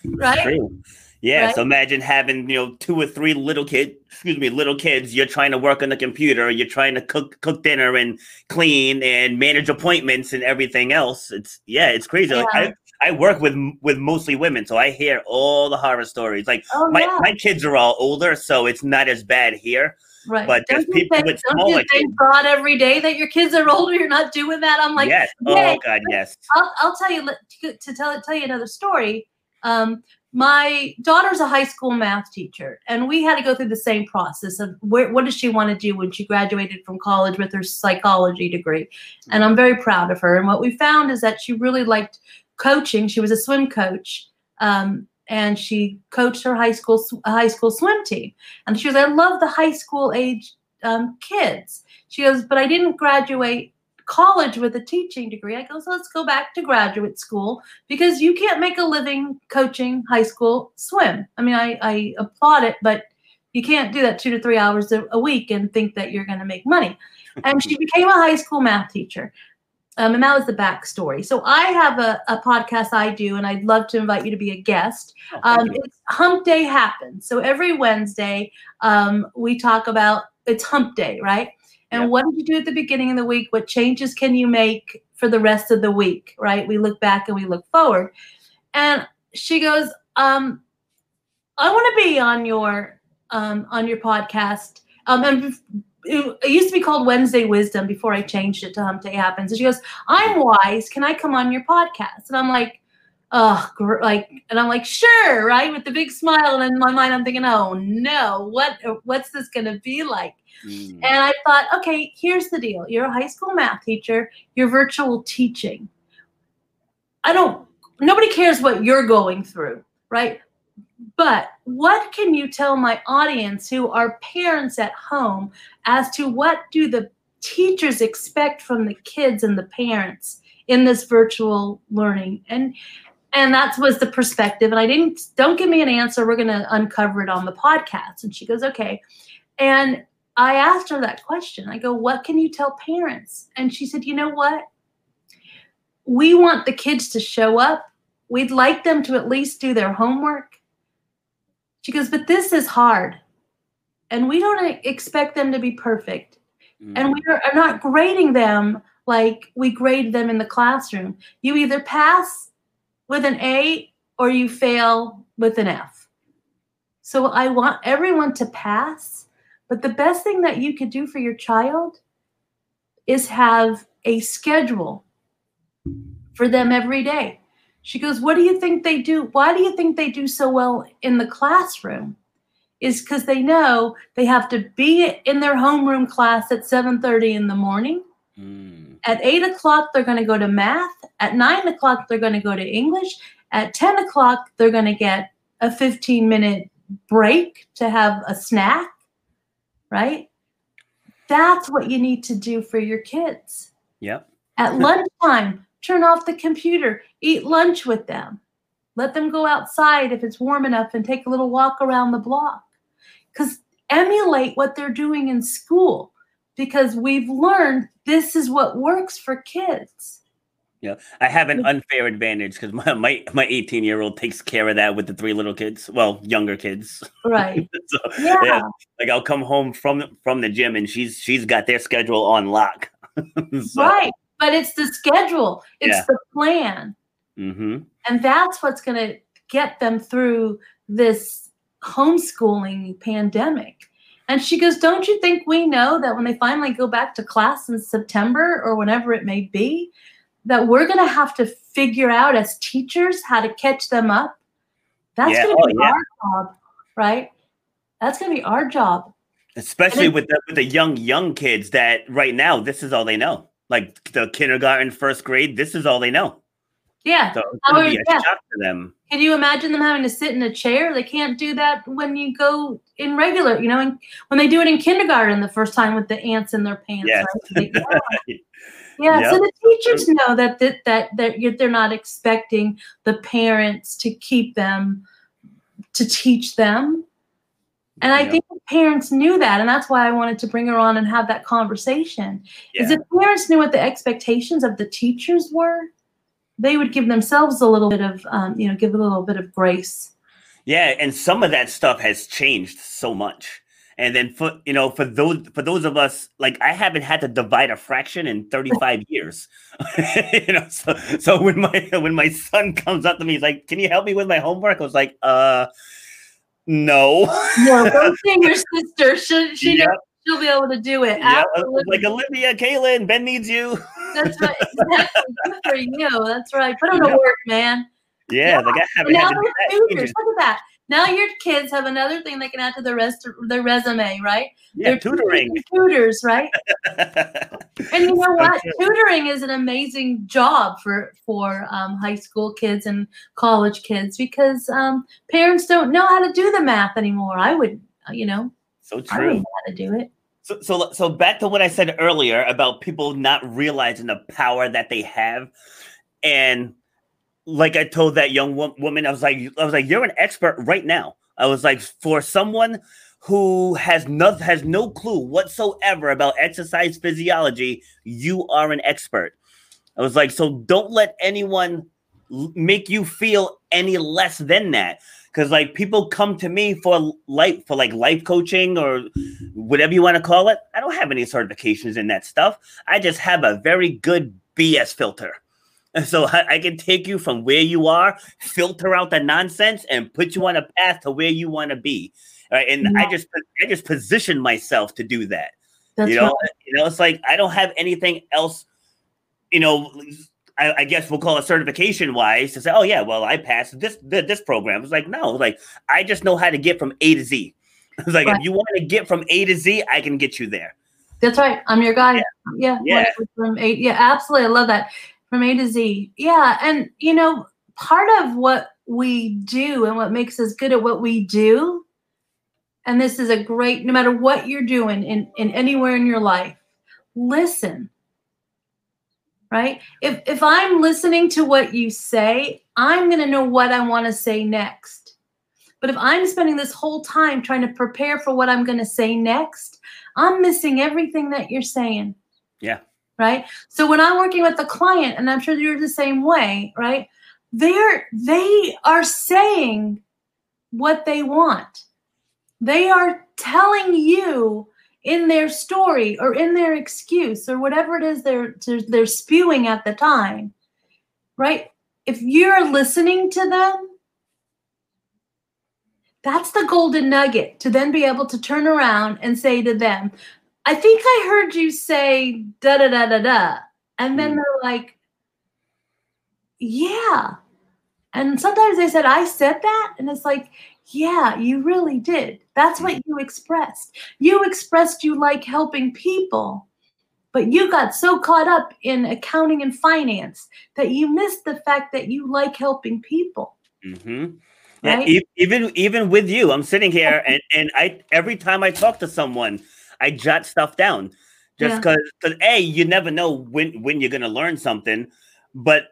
right? True. Yeah. Right? So imagine having, you know, two or three little kids, excuse me, little kids, you're trying to work on the computer, you're trying to cook cook dinner and clean and manage appointments and everything else. It's yeah, it's crazy. Like, I I work with with mostly women, so I hear all the horror stories. Like Oh, my yeah. my kids are all older, so it's not as bad here. Right. But there's don't you people thank, with don't smaller you thank. God every day that your kids are older? You're not doing that. I'm like, yes. yay. Oh God, yes. I'll, I'll tell you to to tell tell you another story. Um, my daughter's a high school math teacher, and we had to go through the same process of where, what does she want to do when she graduated from college with her psychology degree. And I'm very proud of her. And what we found is that she really liked coaching. She was a swim coach, um, and she coached her high school high school swim team. And she goes, "I love the high school age um, kids." She goes, "But I didn't graduate college with a teaching degree. I go, so let's go back to graduate school because you can't make a living coaching high school swim. I mean, I, I applaud it, but you can't do that two to three hours a, a week and think that you're going to make money. And she became a high school math teacher. Um, and that was the backstory. So I have a, a podcast I do, and I'd love to invite you to be a guest. Oh, Um, it's Hump Day happens. So every Wednesday, um, we talk about it's Hump Day, right? And Yep. what did you do at the beginning of the week? What changes can you make for the rest of the week, right? We look back and we look forward. And she goes, um, I want to be on your um, on your podcast. Um, and it, it used to be called Wednesday Wisdom before I changed it to Hump Day Happens. And she goes, I'm wise. Can I come on your podcast? And I'm like, oh, gr- like, and I'm like, sure, right, with the big smile. And in my mind, I'm thinking, oh no, what, what's this gonna be like? Mm. And I thought, okay, here's the deal. You're a high school math teacher. You're virtual teaching. I don't. Nobody cares what you're going through, right? But what can you tell my audience who are parents at home as to what do the teachers expect from the kids and the parents in this virtual learning? And and that was the perspective. And I didn't don't give me an answer. We're gonna uncover it on the podcast. And she goes, okay. And I asked her that question. I go, what can you tell parents? And she said, you know what? We want the kids to show up. We'd like them to at least do their homework. She goes, but this is hard. And we don't expect them to be perfect. Mm. And we are are not grading them like we grade them in the classroom. You either pass with an A or you fail with an F. So I want everyone to pass, but the best thing that you could do for your child is have a schedule for them every day. She goes, What do you think they do? Why do you think they do so well in the classroom? Is because they know they have to be in their homeroom class at 7:30 in the morning. Mm. At eight o'clock, they're going to go to math. At nine o'clock, they're going to go to English. At 10 o'clock, they're going to get a 15 minute break to have a snack, right? That's what you need to do for your kids. Yep. At lunchtime, turn off the computer, eat lunch with them. Let them go outside if it's warm enough and take a little walk around the block. Because emulate what they're doing in school because we've learned this is what works for kids. Yeah, I have an mm. unfair advantage because my my my 18 year old takes care of that with the three little kids. Well, younger kids. Right. so, Yeah. like I'll come home from from the gym and she's she's got their schedule on lock. so, Right. But it's the schedule, it's Yeah. the plan. hmm And that's what's going to get them through this homeschooling pandemic. And she goes, Don't you think we know that when they finally go back to class in September or whenever it may be, that we're going to have to figure out as teachers how to catch them up? That's Yeah. going to Oh, be yeah. our job, right? That's going to be our job. Especially with the with the young young kids that right now this is all they know. Like the kindergarten, first grade, this is all they know. Yeah. So it's How gonna be a yeah. shock to them. Can you imagine them having to sit in a chair? They can't do that when you go in regular, you know, and when they do it in kindergarten the first time with the ants in their pants. Yes. Right? They- yeah. Yeah, so the teachers know that that that, that you're, they're not expecting the parents to keep them to teach them. And I think parents knew that, and that's why I wanted to bring her on and have that conversation. Is if parents knew what the expectations of the teachers were, they would give themselves a little bit of, um, you know, give a little bit of grace. Yeah, and some of that stuff has changed so much. And then for you know, for those for those of us like I haven't had to divide a fraction in 35 years. you know, so so when my when my son comes up to me, he's like, Can you help me with my homework? I was like, uh no. No, go see your sister. She, she Yep. knows she'll be able to do it. Yeah, like Olivia, Kaylin, Ben needs you. That's right. Exactly. Good for you. That's right. Put them to Yeah. work, man. Yeah, like I And haven't now had to do they're that. tutors. Look at that. Now your kids have another thing they can add to the rest of their resume, right? Yeah, They're tutoring. Tutors, right? And you know what? true. Tutoring is an amazing job for for um, high school kids and college kids because um, parents don't know how to do the math anymore. I would, you know, so I true. wouldn't know how to do it. So, so, so back to what I said earlier about people not realizing the power that they have, and like I told that young wo- woman, I was like, I was like, you're an expert right now. I was like, for someone who has no has no clue whatsoever about exercise physiology, you are an expert. I was like, so don't let anyone l- make you feel any less than that. Because like people come to me for life for like life coaching or whatever you want to call it. I don't have any certifications in that stuff. I just have a very good BS filter. And so I, I can take you from where you are, filter out the nonsense, and put you on a path to where you want to be. Right. And I just I just position myself to do that. That's you know, right. you know, it's like I don't have anything else, you know. I, I guess we'll call it certification wise to say, oh yeah, well I passed this this, this program. It's like no, it's like I just know how to get from A to Z. It's like Right. if you want to get from A to Z, I can get you there. That's right. I'm your guy. Yeah. Yeah. whatever, From A, yeah, absolutely. I love that. From A to Z. Yeah. And, you know, part of what we do and what makes us good at what we do, and this is a great, no matter what you're doing in, in anywhere in your life, listen. Right? If if I'm listening to what you say, I'm going to know what I want to say next. But if I'm spending this whole time trying to prepare for what I'm going to say next, I'm missing everything that you're saying. Yeah. Right. So when I'm working with a client, and I'm sure you're the same way, right? They're they are saying what they want. They are telling you in their story or in their excuse or whatever it is they're they're, they're spewing at the time. Right? If you're listening to them, that's the golden nugget to then be able to turn around and say to them, I think I heard you say da da da da da. And then Mm. they're like, Yeah. And sometimes they said, I said that. And it's like, Yeah, you really did. That's what you expressed. You expressed you like helping people, but you got so caught up in accounting and finance that you missed the fact that you like helping people. Mm-hmm. Yeah, Right? e- even even with you, I'm sitting here and and I every time I talk to someone, I jot stuff down just Yeah. because a you never know when when you're gonna learn something, but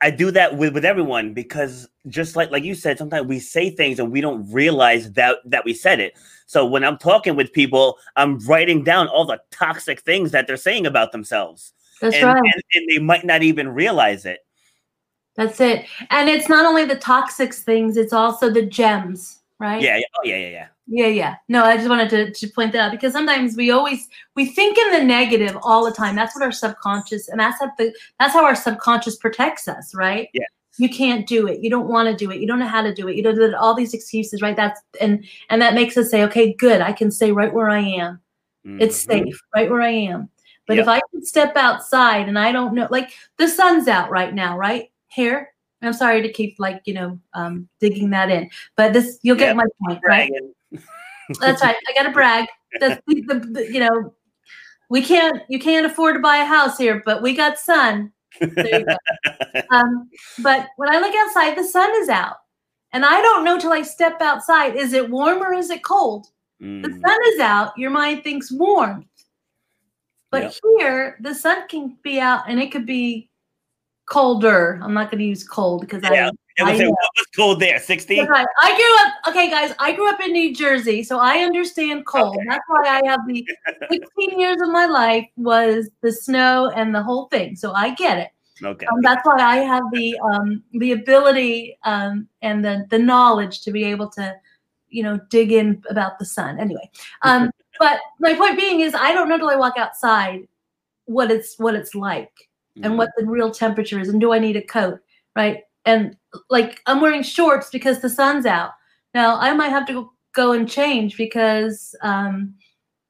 I do that with with everyone because just like like you said, sometimes we say things and we don't realize that that we said it. So when I'm talking with people, I'm writing down all the toxic things that they're saying about themselves, That's and, right. and, and they might not even realize it. That's it. And it's not only the toxic things, it's also the gems, right? Yeah, yeah, oh yeah, yeah, yeah. Yeah, yeah. No, I just wanted to, to point that out because sometimes we always we think in the negative all the time. That's what our subconscious and that's how the that's how our subconscious protects us, right? Yeah. You can't do it. You don't want to do it. You don't know how to do it. You don't do all these excuses, right? That's and and that makes us say, okay, good. I can stay right where I am. It's Mhm. safe right where I am. But Yep. if I could step outside and I don't know, like the sun's out right now, right here. I'm sorry to keep like you know um, digging that in, but this you'll get my point, right? That's right. I got to brag. That's the, the, the- you know we can't you can't afford to buy a house here, but we got sun. There you go. um, but when I look outside, the sun is out, and I don't know till I step outside. Is it warm or is it cold? The Mm. sun is out, your mind thinks warmth. But Yep. here, the sun can be out and it could be colder. I'm not going to use cold because Yeah, I. I was say, what was cold there? 60? That's right. I grew up, okay, guys, I grew up in New Jersey, so I understand cold. Okay. That's why I have the 16 years of my life was the snow and the whole thing. So I get it. Okay. Um, that's why I have the um, the ability um, and the the knowledge to be able to you know dig in about the sun anyway um but my point being is i don't know till i walk outside what it's what it's like and what the real temperature is and do i need a coat right? And like i'm wearing shorts because the sun's out. Now i might have to go- go and change because um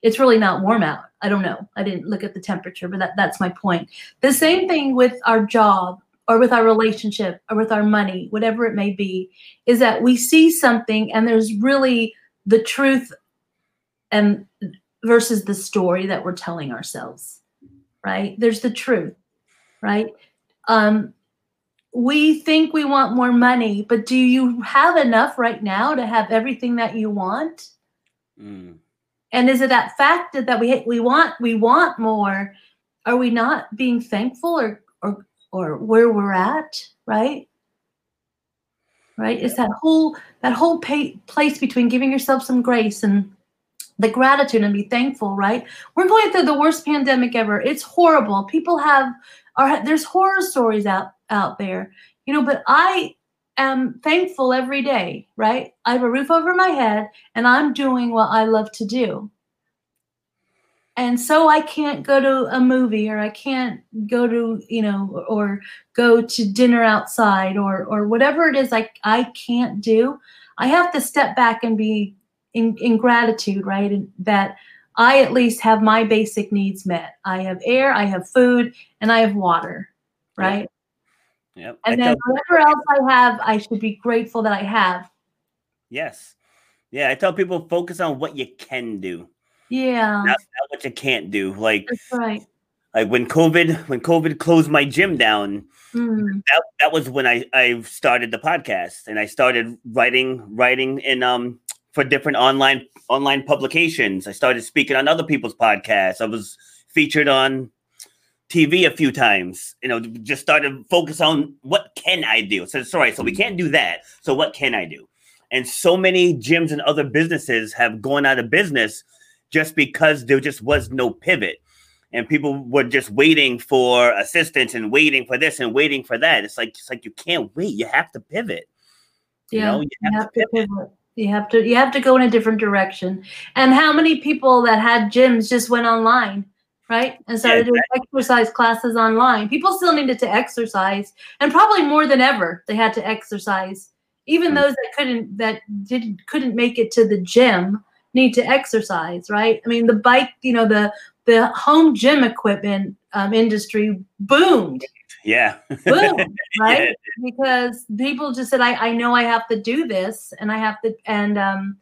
it's really not warm out. I don't know. I didn't look at the temperature but that, that's my point. The same thing with our job or with our relationship or with our money whatever it may be is that we see something and there's really the truth and versus the story that we're telling ourselves right? There's the truth right? Um we think we want more money but do you have enough right now to have everything that you want? Mm. and is it that fact that, that we we want we want more? Are we not being thankful or or or where we're at right? Right? It's that whole that whole place between giving yourself some grace and the gratitude and be thankful right? We're going through the worst pandemic ever. It's horrible. People have are there's horror stories out out there. You know but i am thankful every day right? I have a roof over my head and i'm doing what i love to do. And so i can't go to a movie or i can't go to you know or go to dinner outside or or whatever it is like i can't do. I have to step back and be in, in gratitude right? And that i at least have my basic needs met. I have air i have food and i have water right? Yep. I and then tell- whatever else i have i should be grateful that i have. Yes. Yeah, I tell people focus on what you can do, yeah. Not, not what you can't do. Like that's right. like when COVID when COVID closed my gym down, Mm, that that was when I I started the podcast and I started writing writing in um for different online online publications. I started speaking on other people's podcasts. I was featured on TV a few times. You know, just started focus on what can I do. So sorry, so we can't do that. So what can I do? And so many gyms and other businesses have gone out of business just because there just was no pivot and people were just waiting for assistance and waiting for this and waiting for that. It's like it's like you can't wait. You have to pivot. You yeah know, you you have to to pivot. You have to you have to go in a different direction. And how many people that had gyms just went online, right? And started doing exercise classes online. People still needed to exercise, and probably more than ever, they had to exercise. Even Mm. those that couldn't that didn't couldn't make it to the gym need to exercise, right? I mean, the bike, you know, the the home gym equipment um, industry boomed Yeah. boom, right? Yeah. Because people just said, I, I know I have to do this and I have to, and, um,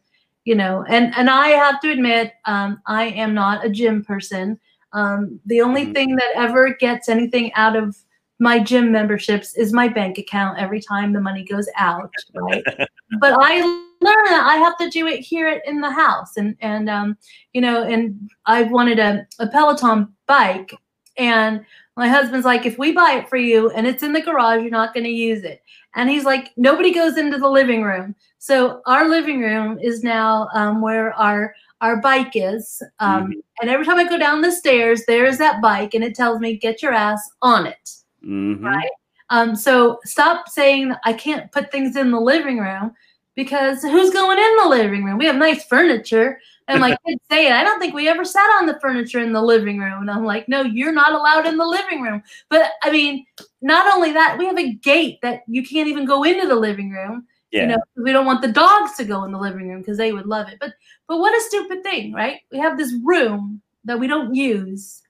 you know, and, and I have to admit, um, I am not a gym person. Um, the only Mhm. thing that ever gets anything out of my gym memberships is my bank account every time the money goes out, right? but I learned that I have to do it here in the house, and and um, you know, and I wanted a, a Peloton bike, and my husband's like, if we buy it for you and it's in the garage, you're not going to use it, and he's like, nobody goes into the living room, so our living room is now um, where our our bike is, um, and every time I go down the stairs, there is that bike, and it tells me get your ass on it. Mhm. Right. Um, so stop saying I can't put things in the living room because who's going in the living room? We have nice furniture. And my kids say it. I don't think we ever sat on the furniture in the living room. And I'm like, no, you're not allowed in the living room. But I mean, not only that, we have a gate that you can't even go into the living room. Yeah. You know, we don't want the dogs to go in the living room because they would love it. But but what a stupid thing, right? We have this room that we don't use.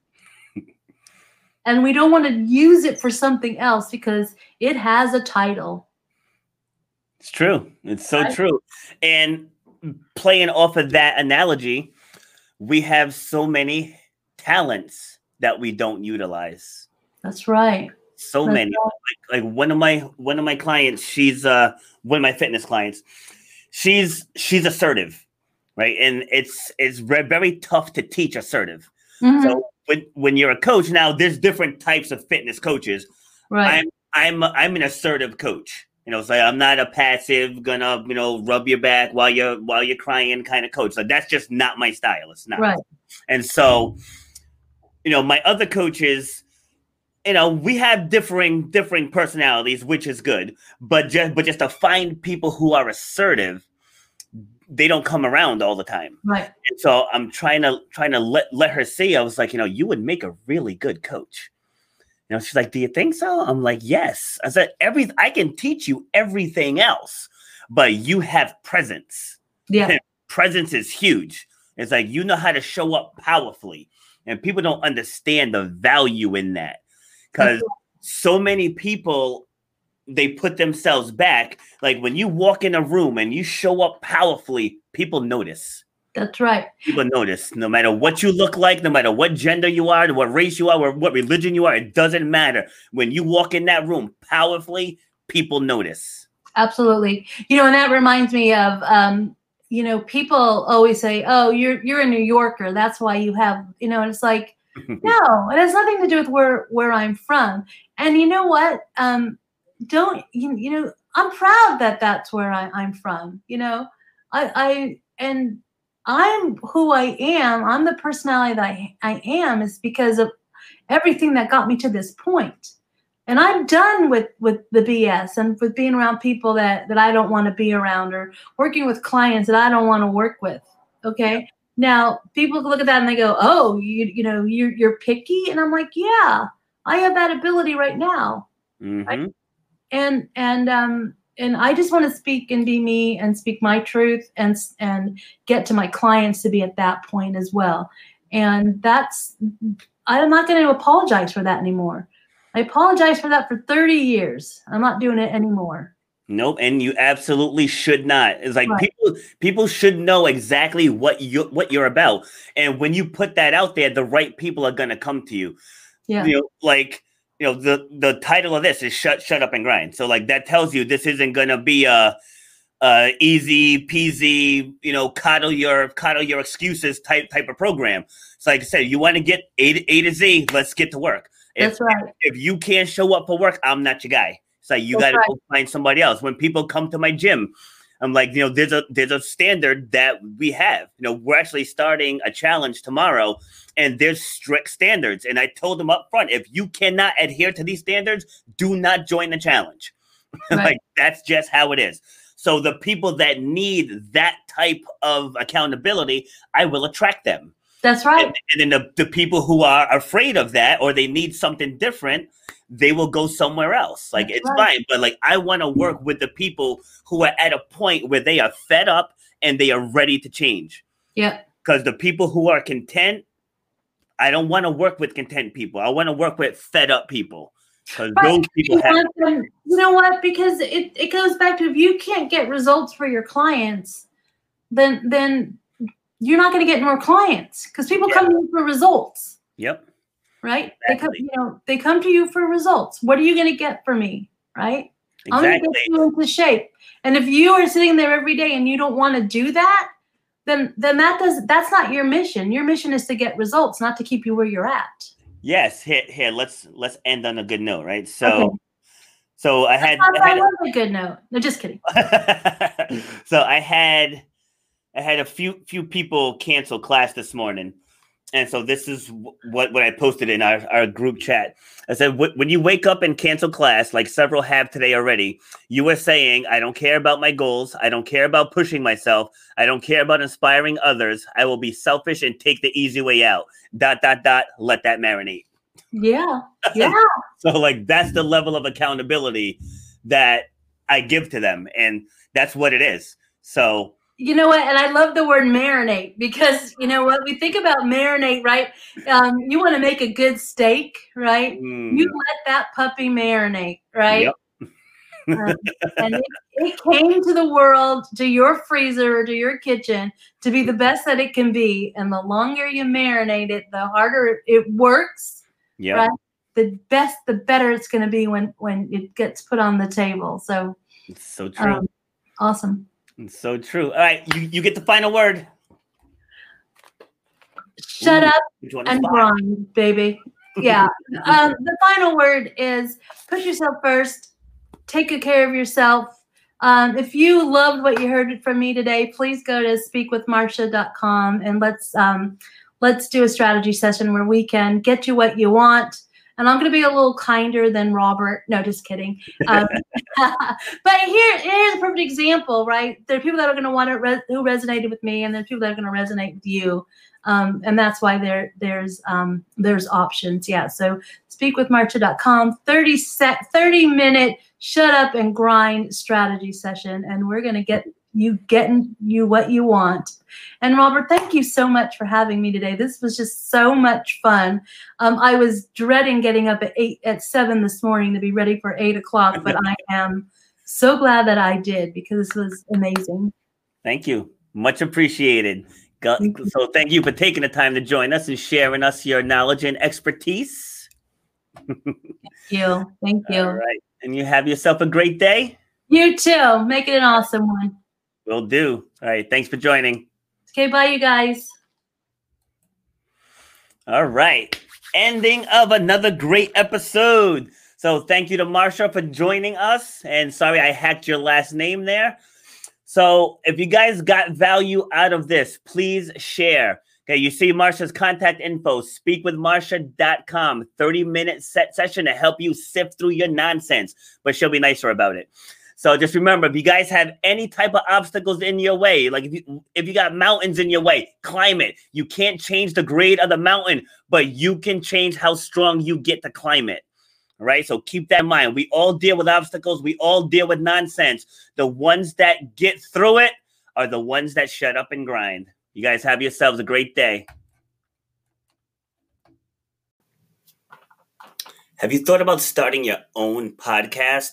and we don't want to use it for something else because it has a title. It's true. It's so Right. true. And playing off of that analogy, we have so many talents that we don't utilize. That's right. So That's many. Like, like one of my one of my clients, she's uh one of my fitness clients. She's she's assertive, right? And it's it's very tough to teach assertive. Mhm. So when when you're a coach, now there's different types of fitness coaches. right. I'm I'm I'm an assertive coach. You know, so I'm not a passive, gonna you know rub your back while you're while you're crying kind of coach. So that's just not my style. It's not. Right. And so, you know, my other coaches, you know, we have differing differing personalities, which is good. But just but just to find people who are assertive, they don't come around all the time. Right. And so I'm trying to trying to let let her see. I was like, you know, you would make a really good coach. You know, she's like, "Do you think so?" I'm like, "Yes." I said, "Every I can teach you everything else, but you have presence. Yeah. presence is huge. It's like you know how to show up powerfully, and people don't understand the value in that because so many people they put themselves back. Like when you walk in a room and you show up powerfully, people notice. That's right. People notice no matter what you look like, no matter what gender you are, what race you are, or what religion you are, it doesn't matter. When you walk in that room powerfully, people notice. Absolutely. You know, and that reminds me of um, you know, people always say, "Oh, you're you're a New Yorker. That's why you have," you know, and it's like, no, it has nothing to do with where where I'm from. And you know what? Um, don't you, you know? I'm proud that that's where I, I'm from. You know, I I and I'm who I am. I'm the personality that I, I am is because of everything that got me to this point. And I'm done with with the BS and with being around people that that I don't want to be around or working with clients that I don't want to work with. Okay. Now people look at that and they go, "Oh, you you know you're you're picky," and I'm like, "Yeah, I have that ability right now." Mhm. and and um and I just want to speak and be me and speak my truth and and get to my clients to be at that point as well. And that's I'm not going to apologize for that anymore. I apologized for that for 30 years. I'm not doing it anymore. Nope, and you absolutely should not. It's like Right. people people should know exactly what you what you're about, and when you put that out there, the right people are gonna come to you. Yeah. You know, like you know, the the title of this is "Shut Shut Up and Grind." So like that tells you this isn't gonna be a, a easy peasy, you know, coddle your coddle your excuses type type of program. so like I said, you want to get A to, A to Z, let's get to work. If, That's right. if you can't show up for work, I'm not your guy. It's like you That's got to right. go find somebody else. When people come to my gym, I'm like, you know, there's a there's a standard that we have. You know, we're actually starting a challenge tomorrow, and there's strict standards. And I told them up front, if you cannot adhere to these standards, do not join the challenge. Right. like that's just how it is. So the people that need that type of accountability, I will attract them. That's right. And, and then the, the people who are afraid of that or they need something different, they will go somewhere else. Like That's it's right. fine, but like I want to work with the people who are at a point where they are fed up and they are ready to change. Yeah. Because the people who are content, I don't want to work with content people. I want to work with fed up people. Because those people You have them- you know what? Because it, it goes back to if you can't get results for your clients, then then you're not going to get more clients because people Yeah. come to you for results. Yep. right? They come, Exactly. you know, they come to you for results. What are you going to get for me, right? Exactly. I'm going to get you into shape. And if you are sitting there every day and you don't want to do that, then then that does that's not your mission. Your mission is to get results, not to keep you where you're at. Yes. Hear, hear. Let's let's end on a good note, right? So, Okay. so I had, I, had love a good note. No, just kidding. so I had I had a few few people cancel class this morning, and so this is what what I posted in our, our group chat. I said when you wake up and cancel class, like several have today already, you are saying I don't care about my goals, I don't care about pushing myself, I don't care about inspiring others. I will be selfish and take the easy way out. Dot dot dot. Let that marinate. Yeah. Yeah. So like that's the level of accountability that I give to them, and that's what it is. So You know what? And I love the word marinate because you know what? We think about marinate, right? Um, you want to make a good steak, right? mm, You let that puppy marinate, right? Yep. Um, and it, it came to the world, to your freezer, to your kitchen, to be the best that it can be. And the longer you marinate it, the harder it works. yeah, Right. The best, the better it's going to be when when it gets put on the table. So it's so true. um, awesome. It's so true. All right, you, you get the final word. Shut Ooh, up Which one is and grind, baby. Yeah. um, the final word is push yourself first. Take good care of yourself. Um, if you loved what you heard from me today, please go to speakwithmarsha.com and let's um, let's do a strategy session where we can get you what you want and I'm going to be a little kinder than Robert. No, just kidding. Um, but here, here's a perfect example, right? There are people that are going to want to re- who resonated with me, and there are people that are going to resonate with you. Um, and that's why there there's um, there's options. Yeah. So speakwithmarsha.com, 30 set 30 minute shut up and grind strategy session, and we're gonna get you getting you what you want. And Robert, thank you so much for having me today. This was just so much fun. Um, I was dreading getting up at eight at seven this morning to be ready for eight o'clock, but I am so glad that I did because this was amazing. Thank you. Much appreciated. So thank you for taking the time to join us and sharing us your knowledge and expertise. thank you. Thank you. All right. And you have yourself a great day. You too. Make it an awesome one. Will do. All right. Thanks for joining. Okay. Bye, you guys. All right. Ending of another great episode. So thank you to Marsha for joining us. And sorry I hacked your last name there. So if you guys got value out of this, please share. Okay, you see Marsha's contact info, speakwithmarsha.com, 30 minute set session to help you sift through your nonsense, but she'll be nicer about it. So just remember, if you guys have any type of obstacles in your way, like if you if you got mountains in your way, climb it. You can't change the grade of the mountain, but you can change how strong you get to climb it. All right. So keep that in mind. We all deal with obstacles. We all deal with nonsense. The ones that get through it are the ones that shut up and grind. You guys have yourselves a great day. Have you thought about starting your own podcast?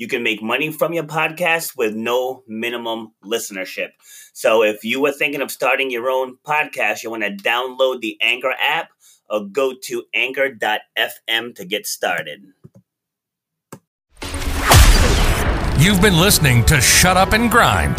You can make money from your podcast with no minimum listenership. So if you were thinking of starting your own podcast, you want to download the Anchor app or go to anchor.fm to get started. You've been listening to Shut Up and Grind.